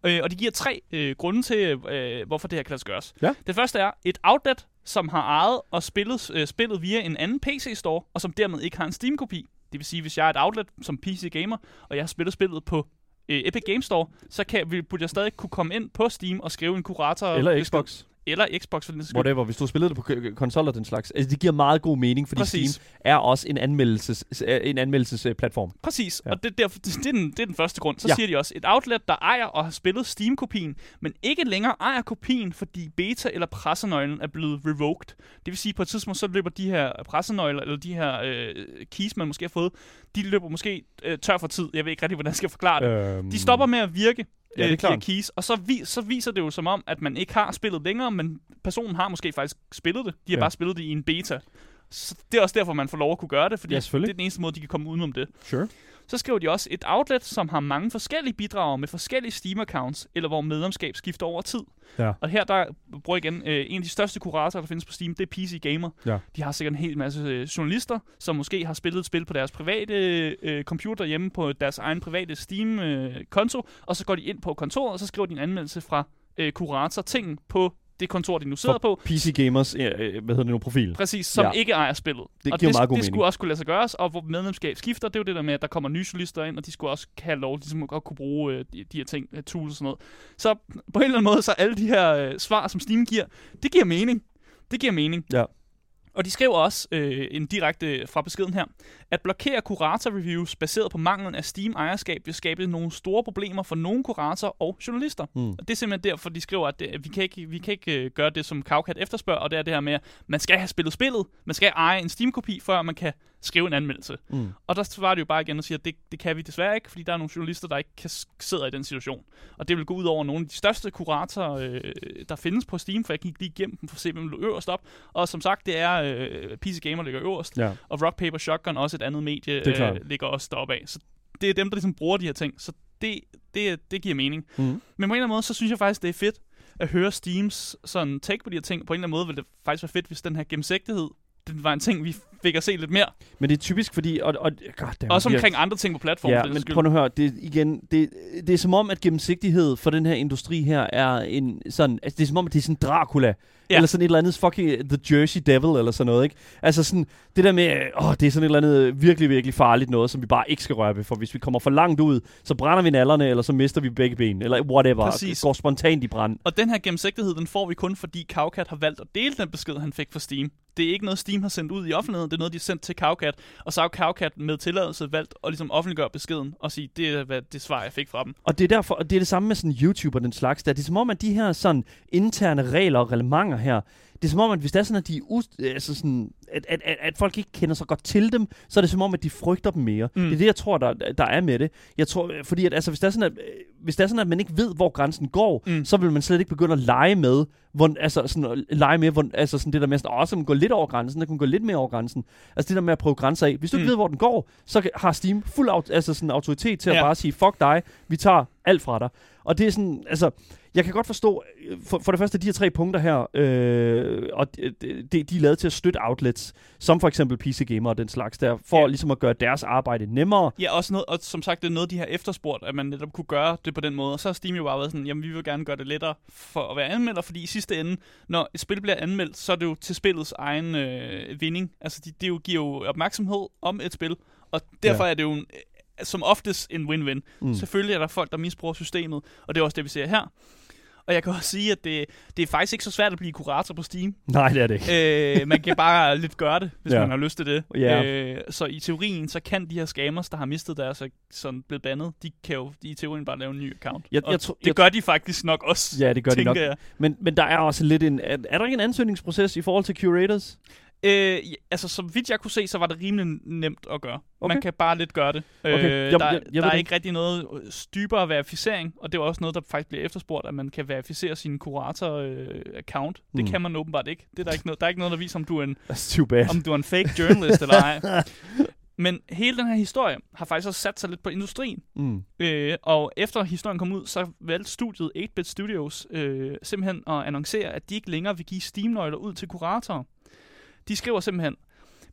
Øh, og de giver tre øh, grunde til, øh, hvorfor det her kan lade sig gøres. Ja. Det første er et outlet, som har ejet og spillet, øh, spillet via en anden PC-store, og som dermed ikke har en Steam-kopi. Det vil sige, hvis jeg er et outlet som PC Gamer, og jeg har spillet spillet på øh, Epic Game Store, så kan, vil, burde jeg stadig kunne komme ind på Steam og skrive en kurator. Eller Xbox. Eller Xbox, for den skyld. Whatever, hvis du har spillet det på k- konsol og den slags. Altså, det giver meget god mening, fordi Præcis. Steam er også en, anmeldelses, en anmeldelsesplatform. Præcis, Ja. og det, derfor, det, det, er den, det er den første grund. Så ja. siger de også, et outlet, der ejer og har spillet Steam-kopien, men ikke længere ejer kopien, fordi beta eller pressenøglen er blevet revoked. Det vil sige, på et tidspunkt, så løber de her pressenøgler, eller de her øh, keys, man måske har fået, de løber måske øh, tør for tid. Jeg ved ikke rigtig, hvordan jeg skal forklare det. Øhm, De stopper med at virke, Ja, det er øh, klart. keys, og så, vi, så viser det jo som om, at man ikke har spillet længere, men personen har måske faktisk spillet det. De har Ja. bare spillet det i en beta. Så det er også derfor, man får lov at kunne gøre det, fordi Ja, det er den eneste måde, de kan komme udenom det. Sure. Så skriver de også et outlet, som har mange forskellige bidrag med forskellige Steam-accounts, eller hvor medlemskab skifter over tid. Ja. Og her der bruger igen øh, en af de største kuratorer, der findes på Steam, det er PC Gamer. Ja. De har sikkert en hel masse øh, journalister, som måske har spillet et spil på deres private øh, computer hjemme på deres egen private Steam-konto, og så går de ind på kontoret, og så skriver de en anmeldelse fra øh, kurator ting på det kontor, de nu sidder For på. PC Gamers, øh, øh, hvad hedder det nu, profil. Præcis, som Ja. ikke ejer spillet. Det og giver det, meget god det mening. skulle også kunne lade sig gøres, og hvor medlemskab skifter, det er jo det der med, at der kommer nye journalister ind, og de skulle også have lov ligesom at godt kunne bruge øh, de, de her ting, øh, tools og sådan noget. Så på en eller anden måde, så alle de her øh, svar, som Steam giver, det giver mening. Det giver mening. Ja. Og de skriver også øh, en direkte fra beskeden her, at blokere kurator-reviews baseret på manglen af Steam-ejerskab vil skabe nogle store problemer for nogle kuratorer og journalister. Mm. Og det er simpelthen derfor, de skriver, at det, vi kan ikke, vi kan ikke øh, gøre det, som Cowcat efterspørger, og det er det her med, at man skal have spillet spillet, man skal eje en Steam-kopi, før man kan skrive en anmeldelse. Mm. Og der svarer det jo bare igen og siger, at det, det kan vi desværre ikke, fordi der er nogle journalister, der ikke kan sidder i den situation. Og det vil gå ud over nogle af de største kuratorer, øh, der findes på Steam, for jeg gik lige igennem dem for at se, hvem der lå øverst op. Og som sagt, det er øh, PC Gamer ligger øverst, Ja. og Rock Paper Shotgun, også et andet medie, Det øh, ligger også deroppe af. Så det er dem, der ligesom bruger de her ting. Så det, det, det giver mening. Mm. Men på en eller anden måde, så synes jeg faktisk, det er fedt at høre Steams sådan take på de her ting. På en eller anden måde ville det faktisk være fedt, hvis den her gennemsigtighed, den var en ting, vi fik at se lidt mere. Men det er typisk, fordi... Og, og, God, damn, Også omkring andre ting på platformen. Ja, men skyld. prøv nu at høre, det, igen, det, det er som om, at gennemsigtighed for den her industri her er en sådan, altså det er som om, at det er sådan Dracula, Ja. eller sådan et eller andet fucking The Jersey Devil, eller sådan noget, ikke? Altså sådan, det der med, åh, det er sådan et eller andet virkelig, virkelig farligt noget, som vi bare ikke skal røre ved, for hvis vi kommer for langt ud, så brænder vi nallerne, eller så mister vi begge ben, eller whatever, Præcis. går spontant i brand. Og den her gennemsigtighed, den får vi kun, fordi Cowcat har valgt at dele den besked, han fik fra Steam. Det er ikke noget, Steam har sendt ud i offentligheden, det er noget, de har sendt til Cowcat. Og så har Cowcat med tilladelse valgt at ligesom offentliggøre beskeden og sige, det er hvad, det svar, jeg fik fra dem. Og det er derfor, og det er det samme med sådan YouTube og den slags der. Det er som om, at de her sådan interne regler og reglementer her, det er som om, at hvis det er sådan, at de er us- altså sådan, at, at, at, at, folk ikke kender så godt til dem, så er det som om, at de frygter dem mere. Mm. Det er det, jeg tror, der, der er med det. Jeg tror, fordi at, altså, hvis, det er sådan, at, øh, hvis det er sådan, at man ikke ved, hvor grænsen går, Mm. så vil man slet ikke begynde at lege med, hvor, altså sådan, at lege med, hvor, altså sådan det der med, sådan, åh, så man gå lidt over grænsen, der kan man gå lidt mere over grænsen. Altså det der med at prøve grænser af. Hvis du ikke Mm. ved, hvor den går, så har Steam fuld aut- altså sådan autoritet til at Ja. bare sige, fuck dig, vi tager alt fra dig. Og det er sådan, altså, jeg kan godt forstå, øh, for, for det første, de her tre punkter her, øh, og de, de, er lavet til at støtte outlets, som for eksempel PC Gamer og den slags der, for Ja. ligesom at gøre deres arbejde nemmere. Ja, også noget, og som sagt, det er noget, de har efterspurgt, at man netop kunne gøre det på den måde. Og så har Steam jo bare været sådan, jamen vi vil gerne gøre det lettere for at være anmelder, fordi i sidste ende, når et spil bliver anmeldt, så er det jo til spillets egen øh, vinding. Altså, de, det jo, giver jo opmærksomhed om et spil, og derfor ja. er det jo en, øh, som oftest en win-win. Mm. Selvfølgelig er der folk, der misbruger systemet, og det er også det, vi ser her. Og jeg kan også sige, at det, det er faktisk ikke så svært at blive kurator på Steam. Nej, det er det ikke. øh, man kan bare lidt gøre det, hvis ja. Man har lyst til det. Ja. Øh, så i teorien, så kan de her scammers, der har mistet deres og sådan blevet bandet, de kan jo i teorien bare lave en ny account. Jeg- jeg tror- det jeg- gør de faktisk nok også, Ja, det gør de nok. jeg. Men, men der er også lidt en... Er, er der ikke en ansøgningsproces i forhold til curators? Øh, altså, så vidt jeg kunne se, så var det rimelig nemt at gøre. Okay. Man kan bare lidt gøre det. Okay. Øh, Jeg- der, jeg- jeg der er det ikke rigtig noget øh, dybere verificering, og det er også noget, der faktisk bliver efterspurgt, at man kan verificere sin kurator-account. det Mm. kan man åbenbart ikke. Det er der, ikke noget, der er ikke noget, der viser, om du er en om du er en fake journalist eller ej. Men hele den her historie har faktisk også sat sig lidt på industrien. Mm. Øh, og efter historien kom ud, så valgte studiet 8-Bit Studios øh, simpelthen at annoncere, at de ikke længere vil give Steam-nøgler ud til kuratorer. De skriver simpelthen,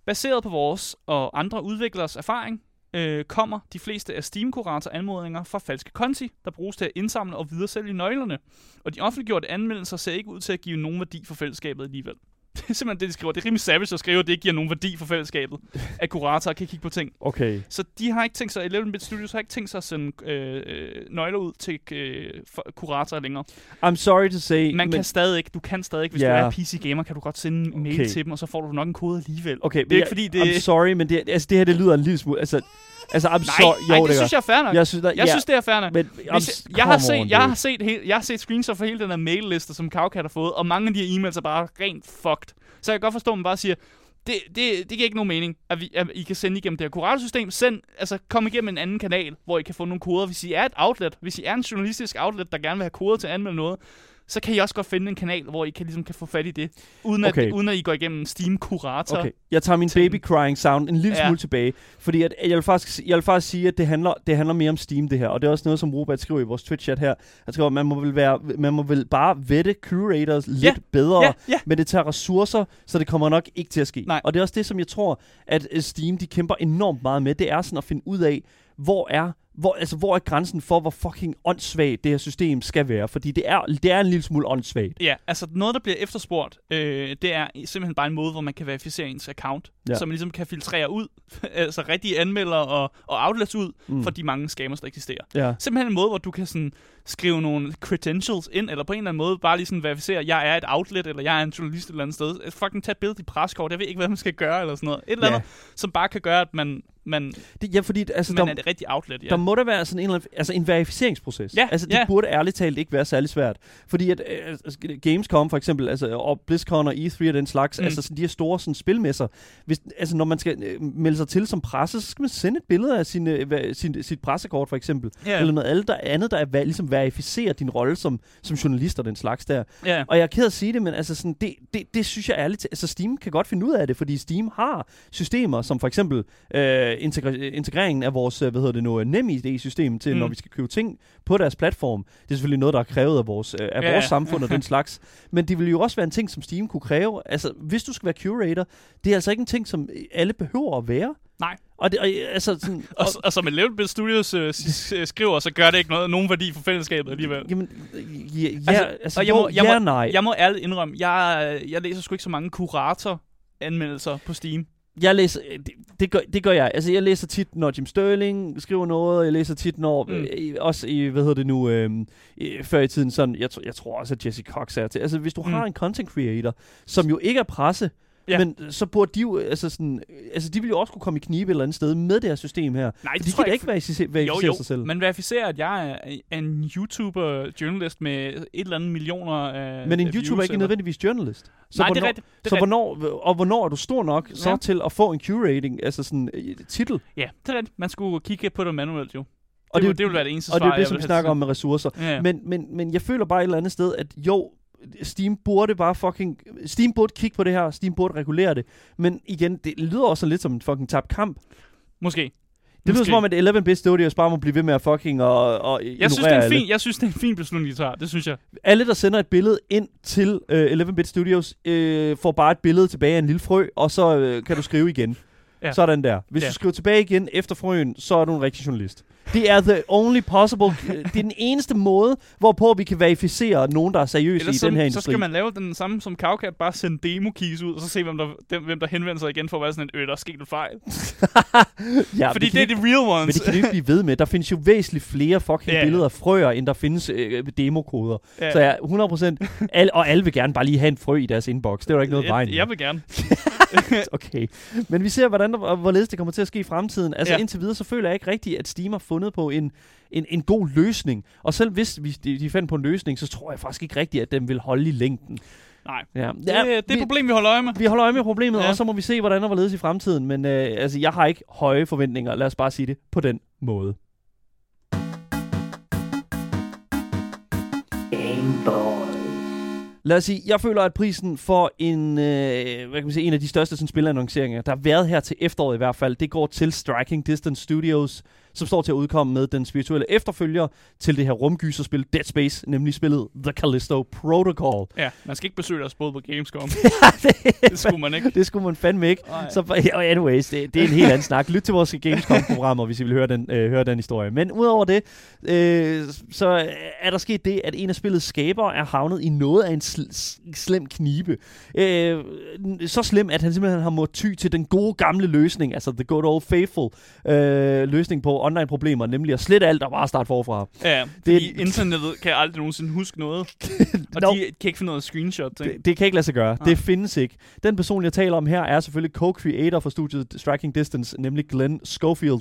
baseret på vores og andre udviklers erfaring, øh, kommer de fleste af Steam-kurator-anmodninger fra falske konti, der bruges til at indsamle og videresælge nøglerne. Og de offentliggjorte anmeldelser ser ikke ud til at give nogen værdi for fællesskabet alligevel. Det er simpelthen det, de skriver. Det er rimelig savage at skrive, at det ikke giver nogen værdi for fællesskabet, at kuratorer kan kigge på ting. Okay. Så de har ikke tænkt sig, 11-bit Studios har ikke tænkt sig at sende øh, nøgler ud til øh, kuratorer længere. I'm sorry to say... Man kan stadig ikke, du kan stadig ikke, hvis Ja. du er PC gamer, kan du godt sende en mail Okay. til dem, og så får du nok en kode alligevel. Okay, det er ikke fordi, det... I'm sorry, men det, altså, det her, det lyder en lille smule... Altså, altså I'm nej, sorry... nej, det gør. synes jeg er fair nok. Jeg synes, der, jeg ja, synes, det er fair nok. men, Hvis jeg, jeg, har set, on, jeg har set helt, jeg har set screenshots for hele den her mailliste, som Cowcat har fået, og mange af de her e-mails er bare rent fucked. Så jeg kan godt forstå, at man bare siger, det, det, det giver ikke nogen mening, at, vi, at I kan sende igennem det her kuratorsystem. Send, altså, kom igennem en anden kanal, hvor I kan få nogle koder. Hvis I er et outlet, hvis I er en journalistisk outlet, der gerne vil have koder til at anmelde noget, så kan I også godt finde en kanal, hvor I kan, ligesom, kan få fat i det, uden, Okay. at, uden at I går igennem Steam Kurator. Okay, jeg tager min baby crying sound en lille Ja. smule tilbage, fordi at, jeg, vil faktisk, jeg vil faktisk sige, at det handler, det handler mere om Steam det her, og det er også noget, som Robert skriver i vores Twitch-chat her. Han skriver, at man må vel, være, man må vel bare vette curators lidt Ja. bedre, Ja, ja. men det tager ressourcer, så det kommer nok ikke til at ske. Nej. Og det er også det, som jeg tror, at øh, Steam de kæmper enormt meget med, det er sådan at finde ud af, hvor er hvor, altså, hvor er grænsen for, hvor fucking åndssvagt det her system skal være? Fordi det er, det er en lille smule åndssvagt. Ja, altså noget, der bliver efterspurgt, øh, det er simpelthen bare en måde, hvor man kan verificere ens account. Ja. Ja. Så man ligesom kan filtrere ud, altså rigtige anmeldere og, og outlets ud, Mm. for de mange scammers, der eksisterer. Ja. Simpelthen en måde, hvor du kan sådan skrive nogle credentials ind, eller på en eller anden måde bare lige sådan verificere, at jeg er et outlet, eller jeg er en journalist et eller andet sted. Fucking tage et billede i preskort, jeg ved ikke, hvad man skal gøre, eller sådan noget. Et eller Ja. andet, som bare kan gøre, at man, man, Det, ja, fordi altså, man der, er et rigtigt outlet. Ja. der må der være sådan en, eller anden, altså en verificeringsproces. Ja, altså, det ja. burde ærligt talt ikke være særlig svært. Fordi at øh, altså, Gamescom for eksempel, altså, og BlizzCon og E3 og den slags, mm. Altså de her store sådan, spilmesser, hvis, altså når man skal øh, melde sig til som presse, så skal man sende et billede af sin, øh, sin, sit pressekort for eksempel. ja. Eller noget andet, der, andet, der er, ligesom verificerer din rolle som, som journalist og den slags der. ja. Og jeg er ked at sige det, men altså sådan, det, det, det synes jeg ærligt, altså Steam kan godt finde ud af det, fordi Steam har systemer, som for eksempel øh, integra- integreringen af vores, øh, hvad hedder det nu, NemID-system til, mm. Når vi skal købe ting på deres platform. Det er selvfølgelig noget, der er krævet af vores, øh, af Ja, vores ja. samfund og den slags. Men det vil jo også være en ting, som Steam kunne kræve. Altså, hvis du skal være curator, det er altså ikke en ting, som alle behøver at være. Nej. Og det, og, altså, sådan, Og, og som Eleven Bit Studios øh, skriver, så gør det ikke noget, nogen værdi for fællesskabet alligevel. Jamen, ja, ja, altså, Altså, og jeg må- jeg ja må- og nej. Jeg må ærligt indrømme, jeg, jeg læser sgu ikke så mange kurator-anmeldelser på Steam. Jeg læser, øh, det, det, gør, det gør jeg. Altså, jeg læser tit, når Jim Sterling skriver noget, og jeg læser tit, når, mm. Øh, også i, hvad hedder det nu, øh, før i tiden, sådan, jeg, jeg tror også, at Jesse Cox er til. Altså, hvis du mm. Har en content creator, som jo ikke er presse. Ja. men så burde de jo, altså sådan, øh, altså de vil jo også kunne komme i knibe et eller andet sted med det her system her. Nej, det de kan da ikke verificere, Jo, verificere jo, sig selv. man verificerer, at jeg er er en YouTuber-journalist med et eller andet millioner af Men en af YouTuber er ikke nødvendigvis journalist. Så Nej, det hvornår, er rigtigt. Det så er rigtigt. hvornår, og hvornår er du stor nok så Ja. til at få en curating, altså sådan øh, titel? Ja, det er rigtigt. Man skulle kigge på det manuelt jo. Og Og det, det er det, jo- det vil være det eneste Og det svar, er jo det, jeg som vil vi snakker om med ressourcer. Ja. Men, men, men jeg føler bare et eller andet sted, at jo, Steam burde bare fucking... Steam burde kigge på det her, Steam burde regulere det. Men igen, det lyder også lidt som en fucking tabt kamp. Måske. Det lyder Måske. som om, at 11-bit Studios bare må blive ved med at fucking og, og jeg synes, det er en alle. fin, jeg synes, det er en fin beslutning, de tager. Det synes jeg. Alle, der sender et billede ind til øh, 11-bit Studios, øh, får bare et billede tilbage af en lille frø, og så øh, kan du skrive igen. Ja. Sådan der. Hvis Ja. du skriver tilbage igen efter frøen, så er du en rigtig journalist. Det er the only possible. det er den eneste måde, hvorpå vi kan verificere nogen, der er seriøse Ellers i så, den her så industri. skal man lave den samme som Cowcat, bare sende demo keys ud, og så se, hvem der, dem, hvem der henvender sig igen for at være sådan en, øh, der er sket en fejl. ja, Fordi kan det er de- de real Men ones. det kan ikke blive ved med. Der findes jo væsentligt flere fucking Ja. billeder af frøer, end der findes øh, demokoder. Ja. Så ja, 100%. Al, og alle vil gerne bare lige have en frø i deres inbox. Det er der ikke noget jeg, jeg vil gerne. Okay. Men vi ser, hvordan der, og hvorledes det kommer til at ske i fremtiden. Altså ja. Indtil videre, så føler jeg ikke rigtigt, at Steam har fundet på en, en, en god løsning. Og selv hvis vi, de, de fandt på en løsning, så tror jeg faktisk ikke rigtigt, at den vil holde i længden. Nej. Ja. Det, ja, det er vi, et problem, vi holder øje med. vi holder øje med problemet, ja. Og så må vi se, hvordan der hvorledes i fremtiden. Men øh, altså, jeg har ikke høje forventninger. Lad os bare sige det på den måde. Game Boy. Lad os sige, jeg føler, at prisen for en, øh, hvad kan man sige, en af de største sådan, spilannonceringer, der har været her til efteråret i hvert fald, det går til Striking Distance Studios, som står til at udkomme med den spirituelle efterfølger til det her rumgyserspil Dead Space, nemlig spillet The Callisto Protocol. Ja, man skal ikke besøge deres både på Gamescom. ja, det, det skulle man ikke. det skulle man fandme ikke. Så, anyways, det, det er en helt anden snak. Lyt til vores Gamescom-programmer, hvis I vil høre den, øh, høre den historie. Men udover det, øh, så er der sket det, at en af spillets skabere er havnet i noget af en sl- slem knibe. Øh, så slem, at han simpelthen har måttet ty til den gode gamle løsning, altså the good old faithful øh, løsning på online-problemer, nemlig at slette alt og bare starte forfra. Ja, Det- fordi internettet kan aldrig nogensinde huske noget. Og Nå. de kan ikke finde noget screenshot. Det, det kan ikke lade sig gøre. Nej. Det findes ikke. Den person, jeg taler om her, er selvfølgelig co-creator for studiet Striking Distance, nemlig Glenn Schofield.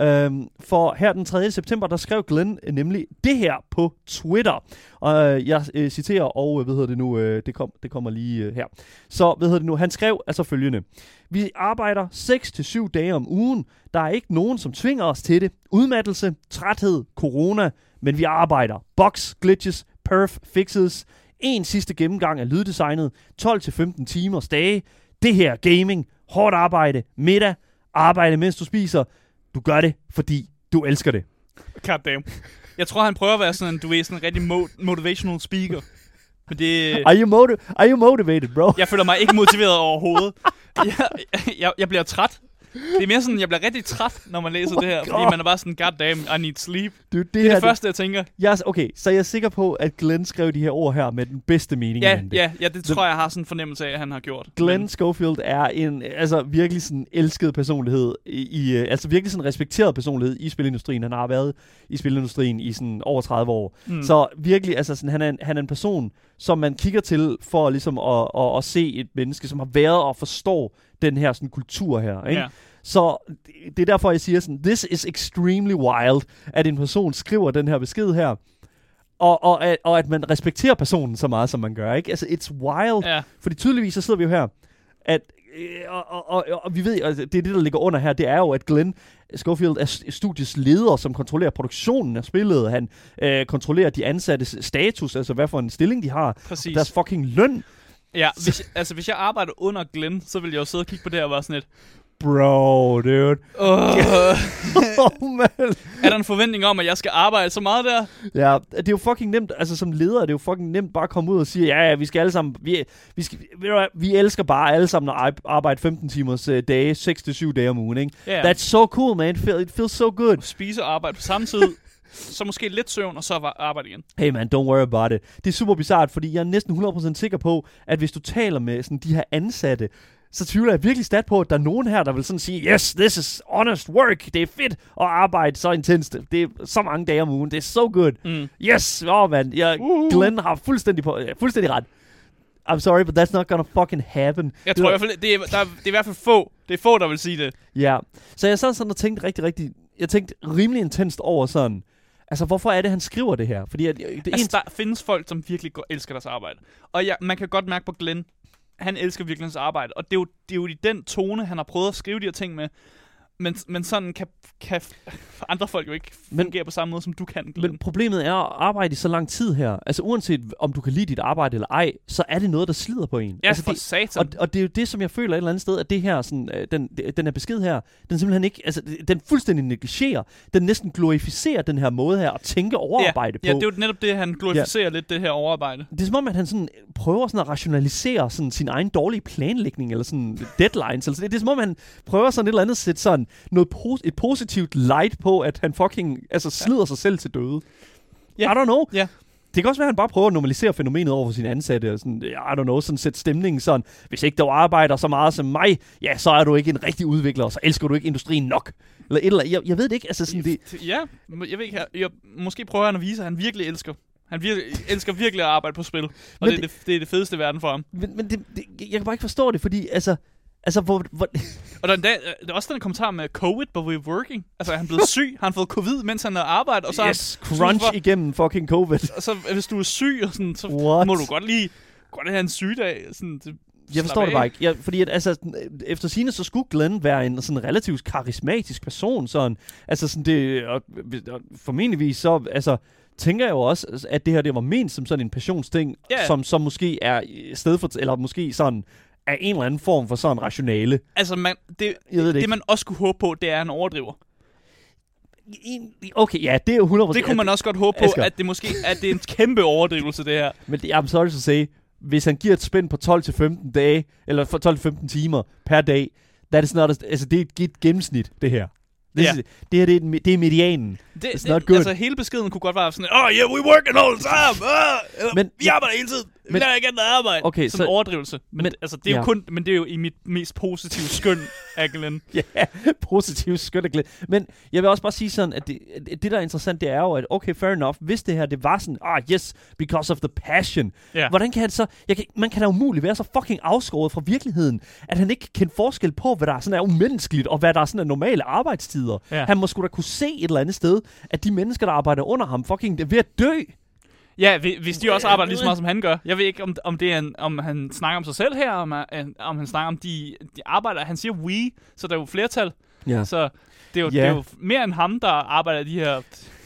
Øhm, for her den 3. september, der skrev Glenn nemlig det her på Twitter. Og øh, jeg øh, citerer, og øh, hvad hedder det nu, øh, det, kom, det kommer lige øh, her. Så hvad hedder det nu, han skrev altså følgende. Vi arbejder 6-7 dage om ugen. Der er ikke nogen, som tvinger os til det. Udmattelse, træthed, corona, men vi arbejder. Box, glitches, perf, fixes. En sidste gennemgang af lyddesignet. 12-15 timers dage. Det her gaming. Hårdt arbejde. Middag. Arbejde, mens du spiser. Du gør det, fordi du elsker det. God damn. Jeg tror, han prøver at være sådan en, du er sådan en rigtig mo- motivational speaker. Men det... Are you, motiv- are you motivated, bro? Jeg føler mig ikke motiveret overhovedet. Jeg, jeg, jeg bliver træt. det er mere sådan, jeg bliver rigtig træt, når man læser Oh det her, my fordi God. man er bare sådan, god damn, I need sleep. Det, er jo det, Det her, er det første, jeg tænker. Er, okay, så jeg er sikker på, at Glenn skrev de her ord her med den bedste mening. Ja, ja, ja, det tror jeg, jeg har sådan en fornemmelse af, at han har gjort. Glenn Men, Schofield er en altså virkelig sådan elsket personlighed i, i øh, altså virkelig sådan respekteret personlighed i spilindustrien. Han har været i spilindustrien i sådan over 30 år. mm. Så virkelig altså sådan han er en, han er en person som man kigger til for ligesom at, at, at se et menneske som har været og forstår den her sådan kultur her, ikke? Ja. Så det- er derfor jeg siger sådan this is extremely wild at en person skriver den her besked her. Og, og, at- og at man respekterer personen så meget, som man gør, ikke? Altså, it's wild. ja. Fordi tydeligvis så sidder vi jo her, at, og, og, og, og vi ved, altså, det er det, der ligger under her, det er jo, at Glenn Schofield er st- studiets leder, som kontrollerer produktionen af spillet. Han øh, kontrollerer de ansattes status, altså hvad for en stilling de har, Præcis. deres fucking løn. Ja, hvis, altså hvis jeg arbejder under Glenn, så vil jeg jo sidde og kigge på det og være sådan lidt, Bro, dude. Åh, oh, man. er der en forventning om, at jeg skal arbejde så meget der? Ja, det er jo fucking nemt, altså som leder er det jo fucking nemt bare at komme ud og sige, ja, ja, vi skal alle sammen, vi, vi, skal, ved du hvad, vi elsker bare alle sammen at arbejde 15 timers uh, dage, 6-7 dage om ugen, ikke? Ja, That's so cool, man. It, feel, it feels so good. spise og arbejde på samme tid, så måske lidt søvn, og så var- arbejde igen. Hey man, don't worry about it. Det er super bizart, fordi jeg er næsten 100% sikker på, at hvis du taler med sådan de her ansatte, så tvivler jeg virkelig stærkt på, at der er nogen her, der vil sådan sige, yes, this is honest work. Det er fedt at arbejde så intenst. Det er så mange dage om ugen. Det er so good. Mm. Yes, åh oh, man. Jeg. Glenn har fuldstændig, på, fuldstændig ret. I'm sorry, but that's not gonna fucking happen. Jeg tror i hvert fald, det er, der, er- det er i hvert fald få, det er få, der vil sige det. Ja, så jeg sad sådan og tænkte rigtig, rigtig, jeg tænkte rimelig intenst over sådan, altså hvorfor er det, han skriver det her? Fordi at, det Altså, en, der findes folk, som virkelig elsker deres arbejde. Og ja, man kan godt mærke på Glenn, han elsker virkelig hans arbejde. Og det er, jo, det er jo i den tone, han har prøvet at skrive de her ting med. Men, men sådan kan, kan andre folk jo ikke Men- fungere på samme måde, som du kan, Glenn. Men problemet er at arbejde i så lang tid her. Altså uanset om du kan lide dit arbejde eller ej, så er det noget, der slider på en. ja, altså, for det, satan. og, og det er jo det, som jeg føler et eller andet sted, at det her, sådan, øh, den, den her besked her, den simpelthen ikke, altså den fuldstændig negligerer, den næsten glorificerer den her måde her at tænke overarbejde ja, på. det er jo netop det, han glorificerer ja. lidt, det her overarbejde. det er som om, at han sådan prøver sådan at rationalisere sådan sin egen dårlige planlægning, eller sådan deadlines. Eller sådan. Det er som om, han prøver sådan et eller andet at sætte sådan noget pos- et positivt light på, at han fucking altså, slider sig selv til døde. Ja. I don't know. Ja. Det kan også være, at han bare prøver at normalisere fænomenet over for sine ansatte. Og sådan, I don't know, sådan sætte stemningen sådan. Hvis ikke du arbejder så meget som mig, ja, så er du ikke en rigtig udvikler, og så elsker du ikke industrien nok. Eller et eller andet. Jeg, jeg ved det ikke. Altså sådan, det, Ja, jeg ved ikke, jeg, jeg, måske prøver han at vise, at han virkelig elsker. Han virkelig, elsker virkelig at arbejde på spil. Og Men det, er det, det er det fedeste verden for ham. men, men det, det, jeg kan bare ikke forstå det, fordi altså, altså hvor, hvor, Og der er, endda, der er også den kommentar med COVID, but we're working. Altså, er han blevet syg? Har han fået covid, mens han har arbejdet? Og så, yes, han, crunch så, igennem fucking covid. og så hvis du er syg, og sådan, så What? må du godt lige godt have en sygdag. Sådan, det, Jeg forstår det bare ikke. Jeg, fordi at, altså, øh, efter sine så skulle Glenn være en sådan relativt karismatisk person. Sådan. Altså sådan det, og, og formentligvis så, altså, tænker jeg jo også, at det her det var ment som sådan en passionsting, Ja. som, som måske er i sted for, eller måske sådan af en eller anden form for sådan rationale. Altså, man, det, det det, man også kunne håbe på, det er, at han overdriver. Okay, ja, det er jo 100%. Det kunne man også godt håbe på, Asger. at det måske at det er en kæmpe overdrivelse, det her. Men det, I'm sorry to say, hvis han giver et spænd på 12-15 dage, eller for 12-15 timer per dag, that is not a, altså det er et, gennemsnit, det her. Det, Ja. er, det her det er, et- det er medianen. Det, It's det, not good. Altså, hele beskeden kunne godt være sådan, oh yeah, we working all the time. Uh, Men- vi arbejder hele tiden. Men- ikke andet arbejde. Okay, Sådan så- en overdrivelse. Men, men- altså, det er jo ja. kun, men det er jo i mit mest positive skøn af Glenn. Ja, positivt skønt og glæde. Men jeg vil også bare sige sådan, at det, at det der er interessant, det er jo, at okay, fair enough, hvis det her, det var sådan, ah yes, because of the passion. Ja. Hvordan kan han så, jeg kan, man kan da umuligt være så fucking afskåret fra virkeligheden, at han ikke kan forskel på, hvad der er sådan er umenneskeligt, og hvad der er sådan er normale arbejdstider. Ja. Han må sgu da kunne se et eller andet sted, at de mennesker, der arbejder under ham, fucking er ved at dø. Ja, hvi- hvis de også arbejder lige så meget, som han gør. Jeg ved ikke, om, om, det er en, om han snakker om sig selv her, om, om han snakker om de, de arbejder. Han siger we, så der er jo flertal. Ja. Så det er, jo, Ja. det er jo mere end ham, der arbejder de her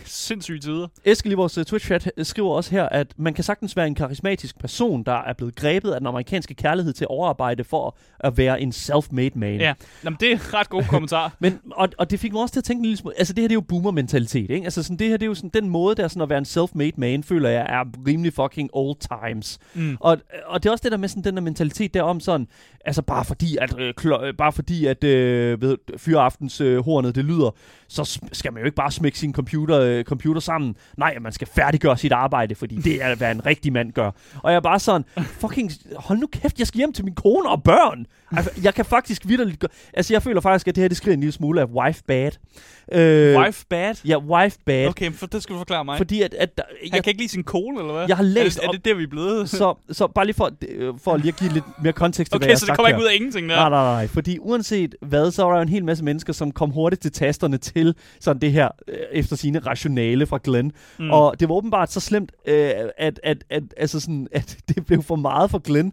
sindssyge tider. Eskild i vores uh, Twitch-chat øh, skriver også her, at man kan sagtens være en karismatisk person, der er blevet grebet af den amerikanske kærlighed til overarbejde for at være en self-made man. Ja, Jamen, det er ret god kommentar. Men, og, og det fik mig også til at tænke en lille smule, altså det her det er jo boomer-mentalitet, ikke? Altså sådan, det her det er jo sådan, den måde der sådan at være en self-made man, føler jeg er rimelig fucking old times. Mm. Og, og det er også det der med sådan den der mentalitet derom sådan, Altså bare fordi, at, øh, klo- øh, bare fordi, at øh, ved, fyraftens øh, hornet det lyder, så skal man jo ikke bare smække sin computer, øh, computer sammen. Nej, man skal færdiggøre sit arbejde, fordi det er, hvad en rigtig mand gør. Og jeg er bare sådan, fucking, hold nu kæft, jeg skal hjem til min kone og børn. Altså, jeg kan faktisk vidderligt gøre, altså jeg føler faktisk, at det her, det skriger en lille smule af wife bad. Øh, Wife bad? Ja, wife bad. Okay, for det skal du forklare mig. Fordi at, at der, Han jeg, kan ikke lide sin kone, eller hvad? Jeg har læst Er det, er det der, vi er blevet? så, så bare lige for, øh, for lige at give lidt mere kontekst til, hvad Okay, jeg så har kommer ikke ud af ingenting der. Nej, nej, nej. Fordi uanset hvad, så var der en hel masse mennesker, som kom hurtigt til tasterne til sådan det her, øh, efter sine rationale fra Glenn. Mm. Og det var åbenbart så slemt, øh, at, at, at, altså sådan, at det blev for meget for Glenn.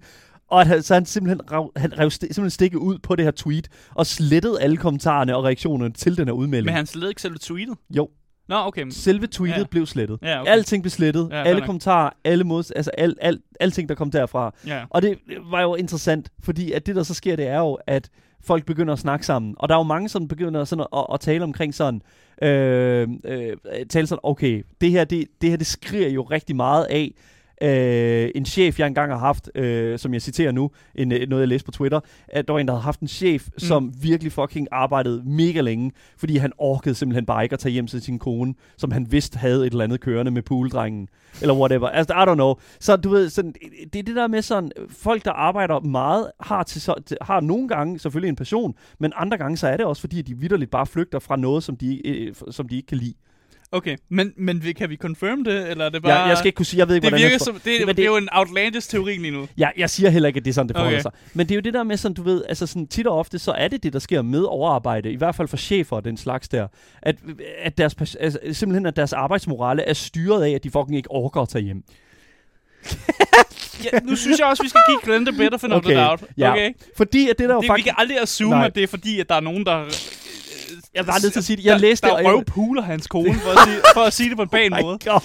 Og at han, så han simpelthen rev, han rev sti- simpelthen stikket ud på det her tweet, og slettede alle kommentarerne og reaktionerne til den her udmelding. Men han slet ikke selve tweetet? Jo, Nå, okay. selve tweetet Ja. blev slettet. Ja, okay. Alting blev slettet. Ja, alle kommentarer, alle mods, altså al, al, alting, der kom derfra. Ja. Og det var jo interessant, fordi at det, der så sker, det er jo, at folk begynder at snakke sammen. Og der er jo mange, som begynder sådan at, at tale omkring sådan, øh, øh, tale sådan, okay, det her, det, det her, det skriger jo rigtig meget af, Øh, en chef, jeg engang har haft, øh, som jeg citerer nu, en, øh, noget jeg læste på Twitter, at der var en, der havde haft en chef, mm. som virkelig fucking arbejdede mega længe, fordi han orkede simpelthen bare ikke at tage hjem til sin kone, som han vidste havde et eller andet kørende med pooldrengen, eller whatever. Altså, I don't know. Så du ved, sådan, det er det der med sådan, folk, der arbejder meget, har, til, så, har nogle gange selvfølgelig en passion, men andre gange, så er det også fordi, de vidderligt bare flygter fra noget, som de, øh, som de ikke kan lide. Okay, men, men vi- kan vi confirm det, eller er det bare... Jeg, jeg skal ikke kunne sige, jeg ved ikke, det hvordan virker som, det, det, det- det, er jo en outlandish-teori lige nu. Jeg, jeg siger heller ikke, at det er sådan, det forholder Okay. okay. sig. Men det er jo det der med sådan, du ved, altså sådan tit og ofte, så er det det, der sker med overarbejde, i hvert fald for chefer og den slags der, at, at deres, altså, simpelthen at deres arbejdsmorale er styret af, at de fucking ikke orker at tage hjem. Ja, nu synes jeg også, vi skal give Glenn the of the Okay, doubt. ja. Okay? Fordi at det der jo Det, vi faktisk... kan aldrig assume, Nej. at det er fordi, at der er nogen, der... Jeg bare nødt til at sige det. Jeg der, læste der det, og jeg- røvpuler hans kone, for at, sige, for at sige det på en pæn Oh måde. god.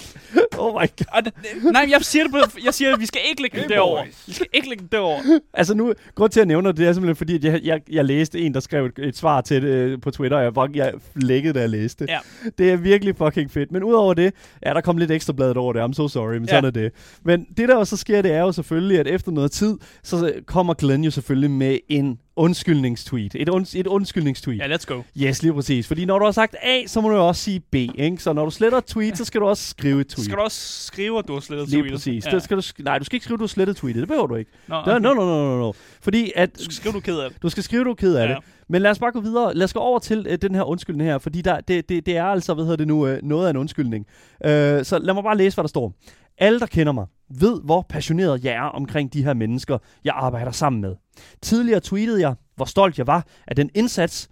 Oh my god. Nej, jeg siger det på, jeg siger, at vi skal ikke lægge den derover. Vi skal ikke lægge den derover. Altså nu, grund til at nævne det, det er simpelthen fordi, at jeg, jeg, jeg læste en, der skrev et, et svar til det øh, på Twitter, og jeg, bare, jeg lækkede, da jeg læste det. Ja. Det er virkelig fucking fedt. Men udover det, ja, der kom lidt ekstra bladet over det. I'm so sorry, men Ja. sådan er det. Men det, der jo så sker, det er jo selvfølgelig, at efter noget tid, så kommer Glenn jo selvfølgelig med en undskyldningstweet. Et, und, et undskyldningstweet. Ja, let's go. Yes, lige præcis. Fordi når du har sagt A, så må du også sige B, ikke? Så når du sletter et tweet, så skal du også skrive et tweet. Skal du også skrive, at du har slettet Lige tweetet? præcis. Ja. Det skal du, nej, du skal ikke skrive, at du har slettet tweetet. Det behøver du ikke. Nå, No, no, no, no, no, no. Fordi at... Du skal skrive, du er ked af det. Du skal skrive, du er ked af ja. det. Men lad os bare gå videre. Lad os gå over til øh, den her undskyldning her, fordi der, det, det, det er altså, hvad hedder det nu, øh, noget af en undskyldning. Øh, så lad mig bare læse, hvad der står. Alle, der kender mig, ved, hvor passioneret jeg er omkring de her mennesker, jeg arbejder sammen med. Tidligere tweetede jeg, hvor stolt jeg var af den indsats,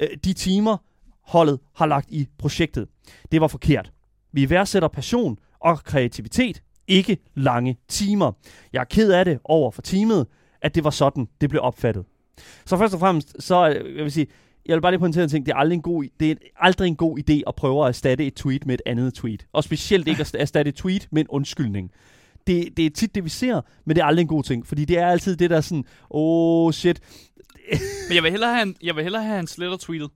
øh, de timer, holdet har lagt i projektet. Det var forkert. Vi værdsætter passion og kreativitet, ikke lange timer. Jeg er ked af det over for teamet, at det var sådan, det blev opfattet. Så først og fremmest, så øh, jeg vil sige, jeg vil bare lige pointere en ting, det er aldrig en god, det er aldrig en god idé at prøve at erstatte et tweet med et andet tweet. Og specielt ikke at erstatte et tweet med en undskyldning. Det, det er tit det, vi ser, men det er aldrig en god ting, fordi det er altid det der sådan, åh oh, shit, Men jeg vil hellere have, en, jeg vil hellere have han sletter tweetet.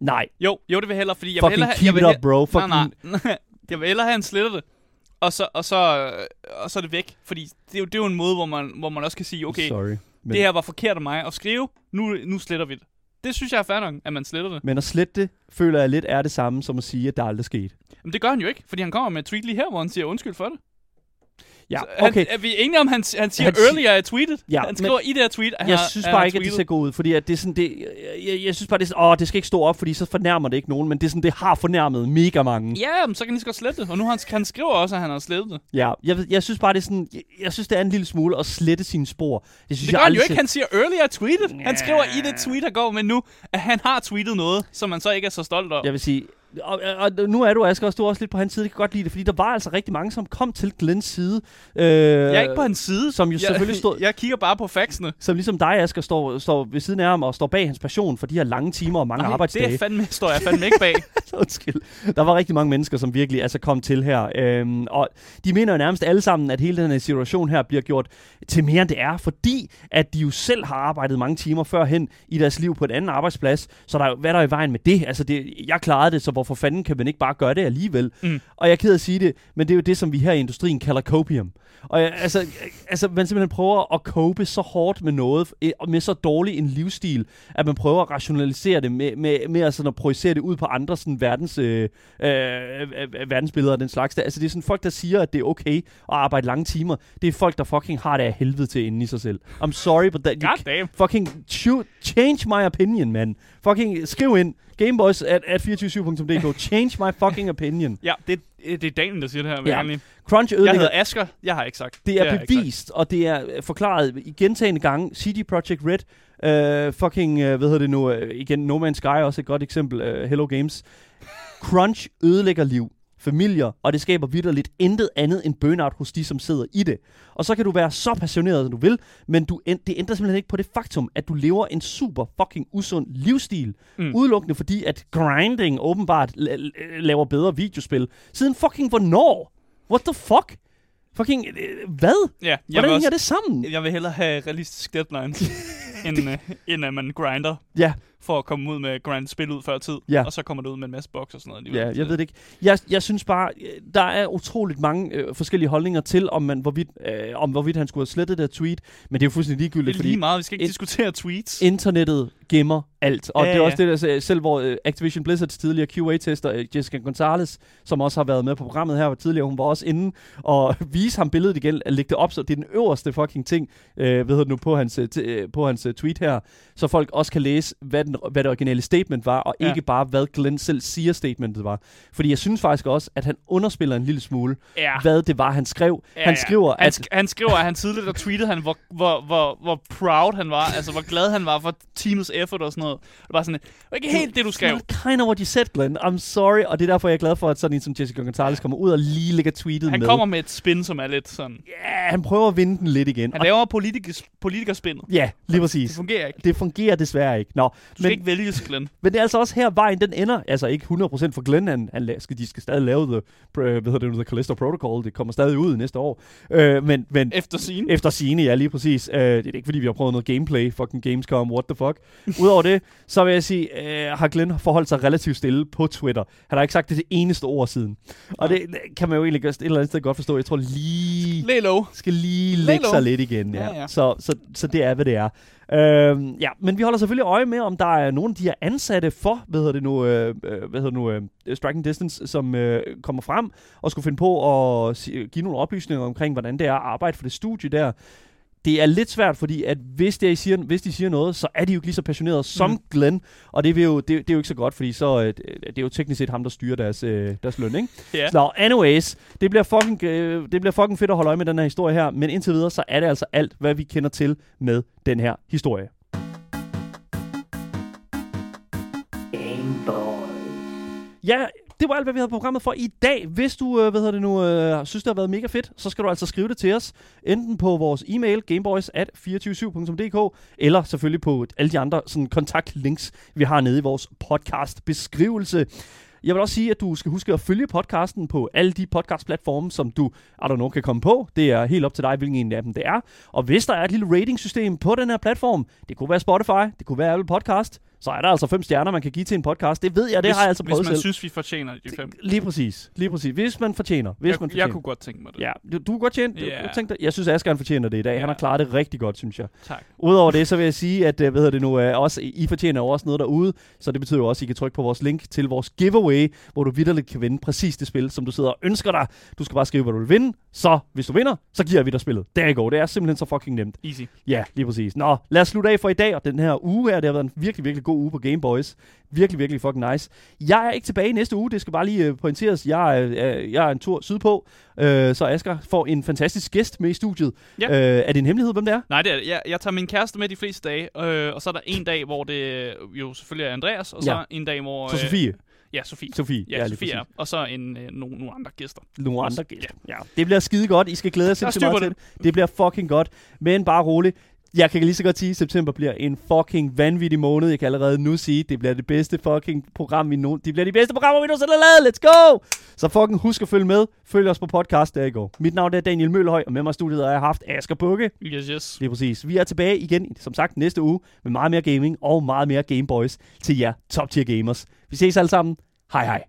nej, Jo, jo, det vil jeg hellere, fordi jeg vil fucking hellere have, keep jeg vil it up, bro. Fucking, Nej, nej. jeg vil hellere have, han sletter det. Og så, og, så, og så er det væk. Fordi det er, jo, det er jo en måde, hvor man, hvor man også kan sige, okay, Sorry. Men, det her var forkert af mig at skrive. Nu, nu sletter vi det. Det synes jeg er fair nok, at man sletter det. men at slette det, føler jeg lidt er det samme som at sige, at der aldrig skete. Men det gør han jo ikke, fordi han kommer med et tweet lige her, hvor han siger undskyld for det. Ja, Så han, okay. er vi enige om, han, han siger Han earlier i tweetet? Ja, han men- skriver i det her tweet, at Jeg han, synes han bare har ikke, at det tweetet. skal gå ud, fordi at det er sådan, det, jeg, jeg, jeg synes bare, det er sådan, åh, det skal ikke stå op, fordi så fornærmer det ikke nogen, men det er sådan, det har fornærmet mega mange. Ja, men så kan han lige så godt slette det. Og nu har han, han skriver også, at han har slettet det. Ja, jeg, jeg synes bare, det er sådan, jeg, jeg synes, det er en lille smule at slette sine spor. Det synes Det jeg gør han aldrig jo ikke. Han siger earlier tweetet. Han skriver i det tweet, der går med nu, at han har tweetet noget, som man så ikke er så stolt af. Jeg vil sige, og, og, og nu er du, Asger, også, du er også lidt på hans side, det kan jeg godt lide det, fordi der var altså rigtig mange, som kom til Glens side. Øh, Jeg er ikke på hans side. Som jo jeg, selvfølgelig stod, Jeg kigger bare på faxene. som ligesom dig, Asger, står, står ved siden af ham og står bag hans passion for de her lange timer og mange Nej, arbejdsdage. det er fandme, står jeg fandme ikke bag. Undskyld. Der var rigtig mange mennesker, som virkelig altså, kom til her. Øhm, og de mener jo nærmest alle sammen, at hele den her situation her bliver gjort til mere end det er, fordi at de jo selv har arbejdet mange timer førhen i deres liv på en anden arbejdsplads. Så der, er hvad er der i vejen med det? Altså, det, jeg klarede det, så hvorfor fanden kan man ikke bare gøre det alligevel? Mm. Og jeg er ked af at sige det, men det er jo det, som vi her i industrien kalder copium. Og jeg, altså, altså, man simpelthen prøver at cope så hårdt med noget, eh, med så dårlig en livsstil, at man prøver at rationalisere det med, med, med at, sådan at projicere det ud på andre sådan, verdens, øh, øh, øh, verdensbilleder og den slags. Der. Altså, det er sådan folk, der siger, at det er okay at arbejde lange timer. Det er folk, der fucking har det af helvede til inde i sig selv. I'm sorry, but that God damn. fucking change my opinion, man. Fucking skriv ind. Gameboys at, at 247.dk. Change my fucking opinion. Ja, det, det er Daniel, der siger det her. Ja. jeg Crunch Jeg ødelægger hedder Asger. Jeg har ikke sagt. Det er jeg sagt. bevist, og det er øh, forklaret i gentagende gange. CD Projekt Red, øh, fucking, øh, hvad hedder det nu, øh, igen, No Man's Sky er også et godt eksempel, øh, Hello Games. Crunch ødelægger liv, familier, og det skaber vidderligt intet andet end burnout hos de, som sidder i det. Og så kan du være så passioneret, som du vil, men du, det ændrer simpelthen ikke på det faktum, at du lever en super fucking usund livsstil. Mm. Udelukkende fordi, at grinding åbenbart la- la- laver bedre videospil. Siden fucking hvornår? What the fuck? Fucking, øh, hvad? Ja, Hvordan hænger det sammen? jeg vil hellere have realistisk deadlines, end, øh, end at man grinder Ja, for at komme ud med grind spil ud før tid. Ja. Og så kommer det ud med en masse box og sådan noget. alligevel. ja, jeg ved det ikke. Jeg, jeg synes bare, der er utroligt mange øh, forskellige holdninger til, om, man, hvorvidt, øh, om hvorvidt han skulle have slettet det tweet, men det er jo fuldstændig Det ligegyldigt, er fordi lige meget. Vi skal ikke et- diskutere tweets. internettet gemmer alt. Og Ja, det er ja. også det, der selv hvor øh, Activision Blizzards tidligere QA-tester, øh, Jessica Gonzalez, som også har været med på programmet her tidligere, hun var også inde og vise ham billedet igen, at lægge det op, så det er den øverste fucking ting, øh, hedder det nu, på hans, øh, på hans tweet her, så folk også kan læse, hvad, den, hvad det originale statement var, og Ja. ikke bare, hvad Glenn selv siger statementet var. Fordi jeg synes faktisk også, at han underspiller en lille smule, Ja. hvad det var, han skrev. Ja, han ja. skriver, han, at... sk- han skriver, at han tidligere tweetede han, hvor, hvor, hvor, hvor proud han var, altså hvor glad han var for teamets effort og sådan noget. Det var sådan, det var ikke helt det, du skrev. Not kind of what you said, Glenn. I'm sorry. Og det er derfor, jeg er glad for, at sådan en som Jessica Gonzalez kommer ud og lige lægger tweetet Han med. kommer med et spin, som er lidt sådan... Ja, han prøver at vinde den lidt igen. Han Og, laver politikers, politikerspindet. ja, lige Det præcis. fungerer ikke. Det fungerer desværre ikke. Nå, Du skal men, ikke vælges, Glenn. men det er altså også her, vejen den ender. Altså ikke 100% for Glenn. Han, han skal, de skal stadig lave the, pr- hvad hedder det, the Callisto Protocol. Det kommer stadig ud næste år. Øh, men, men Efter sin. Efter sine, ja, lige præcis. Uh, det er ikke, fordi vi har prøvet noget gameplay. Fucking Gamescom, what the fuck. Udover det, så vil jeg sige, uh, har Glenn forholdt sig relativt stille på Twitter. Han har ikke sagt det det eneste ord siden. Og det kan man jo egentlig godt- et eller andet sted godt forstå. Jeg tror lige, Læg low. skal lige lægge sig lidt igen. Ja. Ja, ja. Så, så, så det er, hvad det er. Øhm, ja, men vi holder selvfølgelig øje med, om der er nogen af de her ansatte for, hvad hedder det nu, øh, øh hvad hedder det nu, øh, Striking Distance, som øh, kommer frem og skulle finde på at give nogle oplysninger omkring, hvordan det er at arbejde for det studie der. Det er lidt svært, fordi at hvis, de siger, hvis de siger noget, så er de jo ikke lige så passionerede som Mhm. Glenn, og det, vil jo, det, det er jo ikke så godt, fordi så øh, det det er jo teknisk set ham, der styrer deres, øh, deres løn, ikke? Ja. Nå, anyways, det bliver, fucking, øh, det bliver fucking fedt at holde øje med den her historie her, men indtil videre, så er det altså alt, hvad vi kender til med den her historie. Ja, det var alt, hvad vi havde på programmet for i dag. Hvis du, øh, hvad hedder det nu, øh, synes, det har været mega fedt, så skal du altså skrive det til os. Enten på vores e-mail, gameboys at 247.dk, eller selvfølgelig på alle de andre sådan, kontaktlinks, vi har nede i vores podcast-beskrivelse. Jeg vil også sige, at du skal huske at følge podcasten på alle de podcast-platforme, som du, I don't know, kan komme på. Det er helt op til dig, hvilken en af dem det er. Og hvis der er et lille rating-system på den her platform, det kunne være Spotify, det kunne være Apple Podcast, så er der altså fem stjerner, man kan give til en podcast. Det ved jeg, det hvis, har jeg altså prøvet Hvis man selv. synes, vi fortjener de fem. Lige præcis. Lige præcis. Hvis man fortjener. Hvis Jeg, man fortjener. jeg kunne godt tænke mig det. Ja, du, du kunne godt tjene. Yeah. Tænk dig, jeg synes, Asger fortjener det i dag. Han har klaret det rigtig godt, synes jeg. Tak. Udover det, så vil jeg sige, at øh, hvad hedder det nu, øh, også, I fortjener jo også noget derude. Så det betyder jo også, at I kan trykke på vores link til vores giveaway, hvor du vidderligt kan vinde præcis det spil, som du sidder og ønsker dig. Du skal bare skrive, hvad du vil vinde. Så hvis du vinder, så giver vi dig spillet. Der går. Det er simpelthen så fucking nemt. Easy. Ja, lige præcis. Nå, lad os slutte af for i dag, og den her uge her, det har været en virkelig, virkelig god uge på Game Boys. Virkelig, virkelig fucking nice. Jeg er ikke tilbage næste uge, det skal bare lige øh, pointeres. Jeg er, øh, jeg er en tur sydpå, øh, så Asger får en fantastisk gæst med i studiet. Ja. Øh, er det en hemmelighed, hvem det er? Nej, det er. Jeg, jeg tager min kæreste med de fleste dage, øh, og så er der en dag, hvor det jo selvfølgelig er Andreas, og så Ja. ja. en dag, hvor... Så øh, Sofie. Ja, Sofie. Sofie, Ja, lige Sofie er. Og så en, øh, nogle, nogle andre gæster. Nogle andre gæster. Ja. Det bliver skide godt. I skal glæde jer er sindssygt meget til det. Det bliver fucking godt. Men bare roligt. Jeg kan lige så godt sige, at september bliver en fucking vanvittig måned. Jeg kan allerede nu sige, at det bliver det bedste fucking program, vi nu... Det bliver de bedste programmer, vi nogensinde har lavet. Let's go! Så fucking husk at følge med. Følg os på podcast, der i går. Mit navn er Daniel Mølhøj, og med mig i studiet har jeg haft Asger Bukke. Yes, yes. Det er præcis. Vi er tilbage igen, som sagt, næste uge med meget mere gaming og meget mere Gameboys til jer top tier gamers. Vi ses alle sammen. Hej hej.